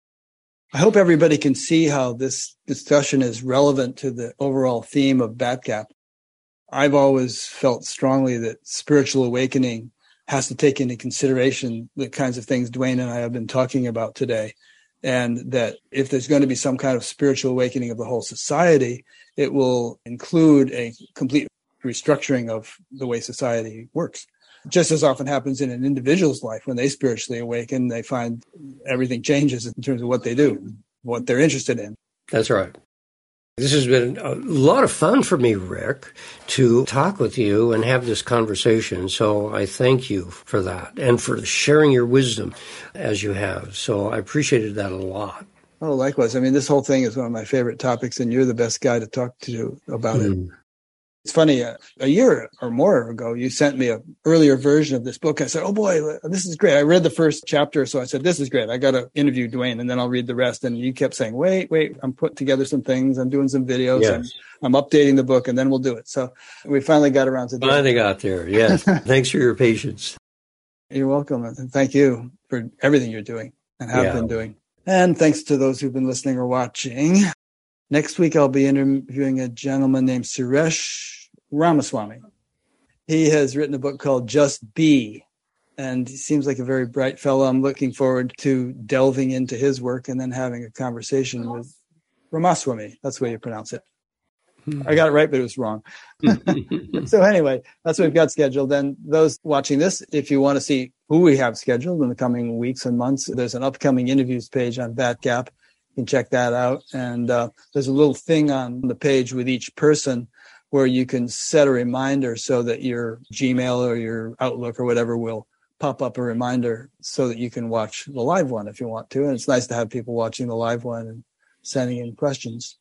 I hope everybody can see how this discussion is relevant to the overall theme of BatGap. I've always felt strongly that spiritual awakening has to take into consideration the kinds of things Duane and I have been talking about today. And that if there's going to be some kind of spiritual awakening of the whole society, it will include a complete restructuring of the way society works. Just as often happens in an individual's life when they spiritually awaken, they find everything changes in terms of what they do, what they're interested in.
That's right. This has been a lot of fun for me, Rick, to talk with you and have this conversation. So I thank you for that and for sharing your wisdom as you have. So I appreciated that a lot.
Oh, likewise. I mean, this whole thing is one of my favorite topics, and you're the best guy to talk to about mm. it. It's funny. Uh, a year or more ago, you sent me an earlier version of this book. I said, "Oh boy, this is great." I read the first chapter, so I said, "This is great. I got to interview Duane, and then I'll read the rest." And you kept saying, "Wait, wait, I'm putting together some things. I'm doing some videos, yes. and I'm updating the book, and then we'll do it." So we finally got around to. That.
Finally got there. Yes. Thanks for your patience.
You're welcome, and thank you for everything you're doing and have yeah. been doing. And thanks to those who've been listening or watching. Next week, I'll be interviewing a gentleman named Suresh Ramaswamy. He has written a book called Just Be, and he seems like a very bright fellow. I'm looking forward to delving into his work and then having a conversation with Ramaswamy. That's the way you pronounce it. I got it right, but it was wrong. so anyway, that's what we've got scheduled. And those watching this, if you want to see who we have scheduled in the coming weeks and months, there's an upcoming interviews page on BatGap. You can check that out. And uh, there's a little thing on the page with each person where you can set a reminder so that your Gmail or your Outlook or whatever will pop up a reminder so that you can watch the live one if you want to. And it's nice to have people watching the live one and sending in questions.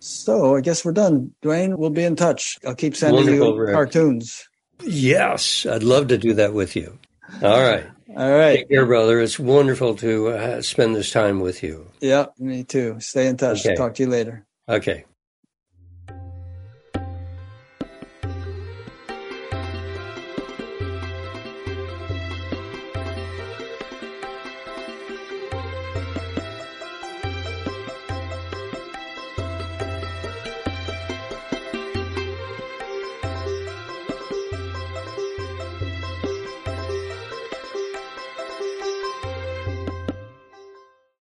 So I guess we're done. Duane, we'll be in touch. I'll keep sending Wonderful, you Rick. cartoons.
Yes, I'd love to do that with you. All right.
All right.
Take care, brother. It's wonderful to uh, spend this time with you.
Yeah, me too. Stay in touch. Okay. Talk to you later.
Okay.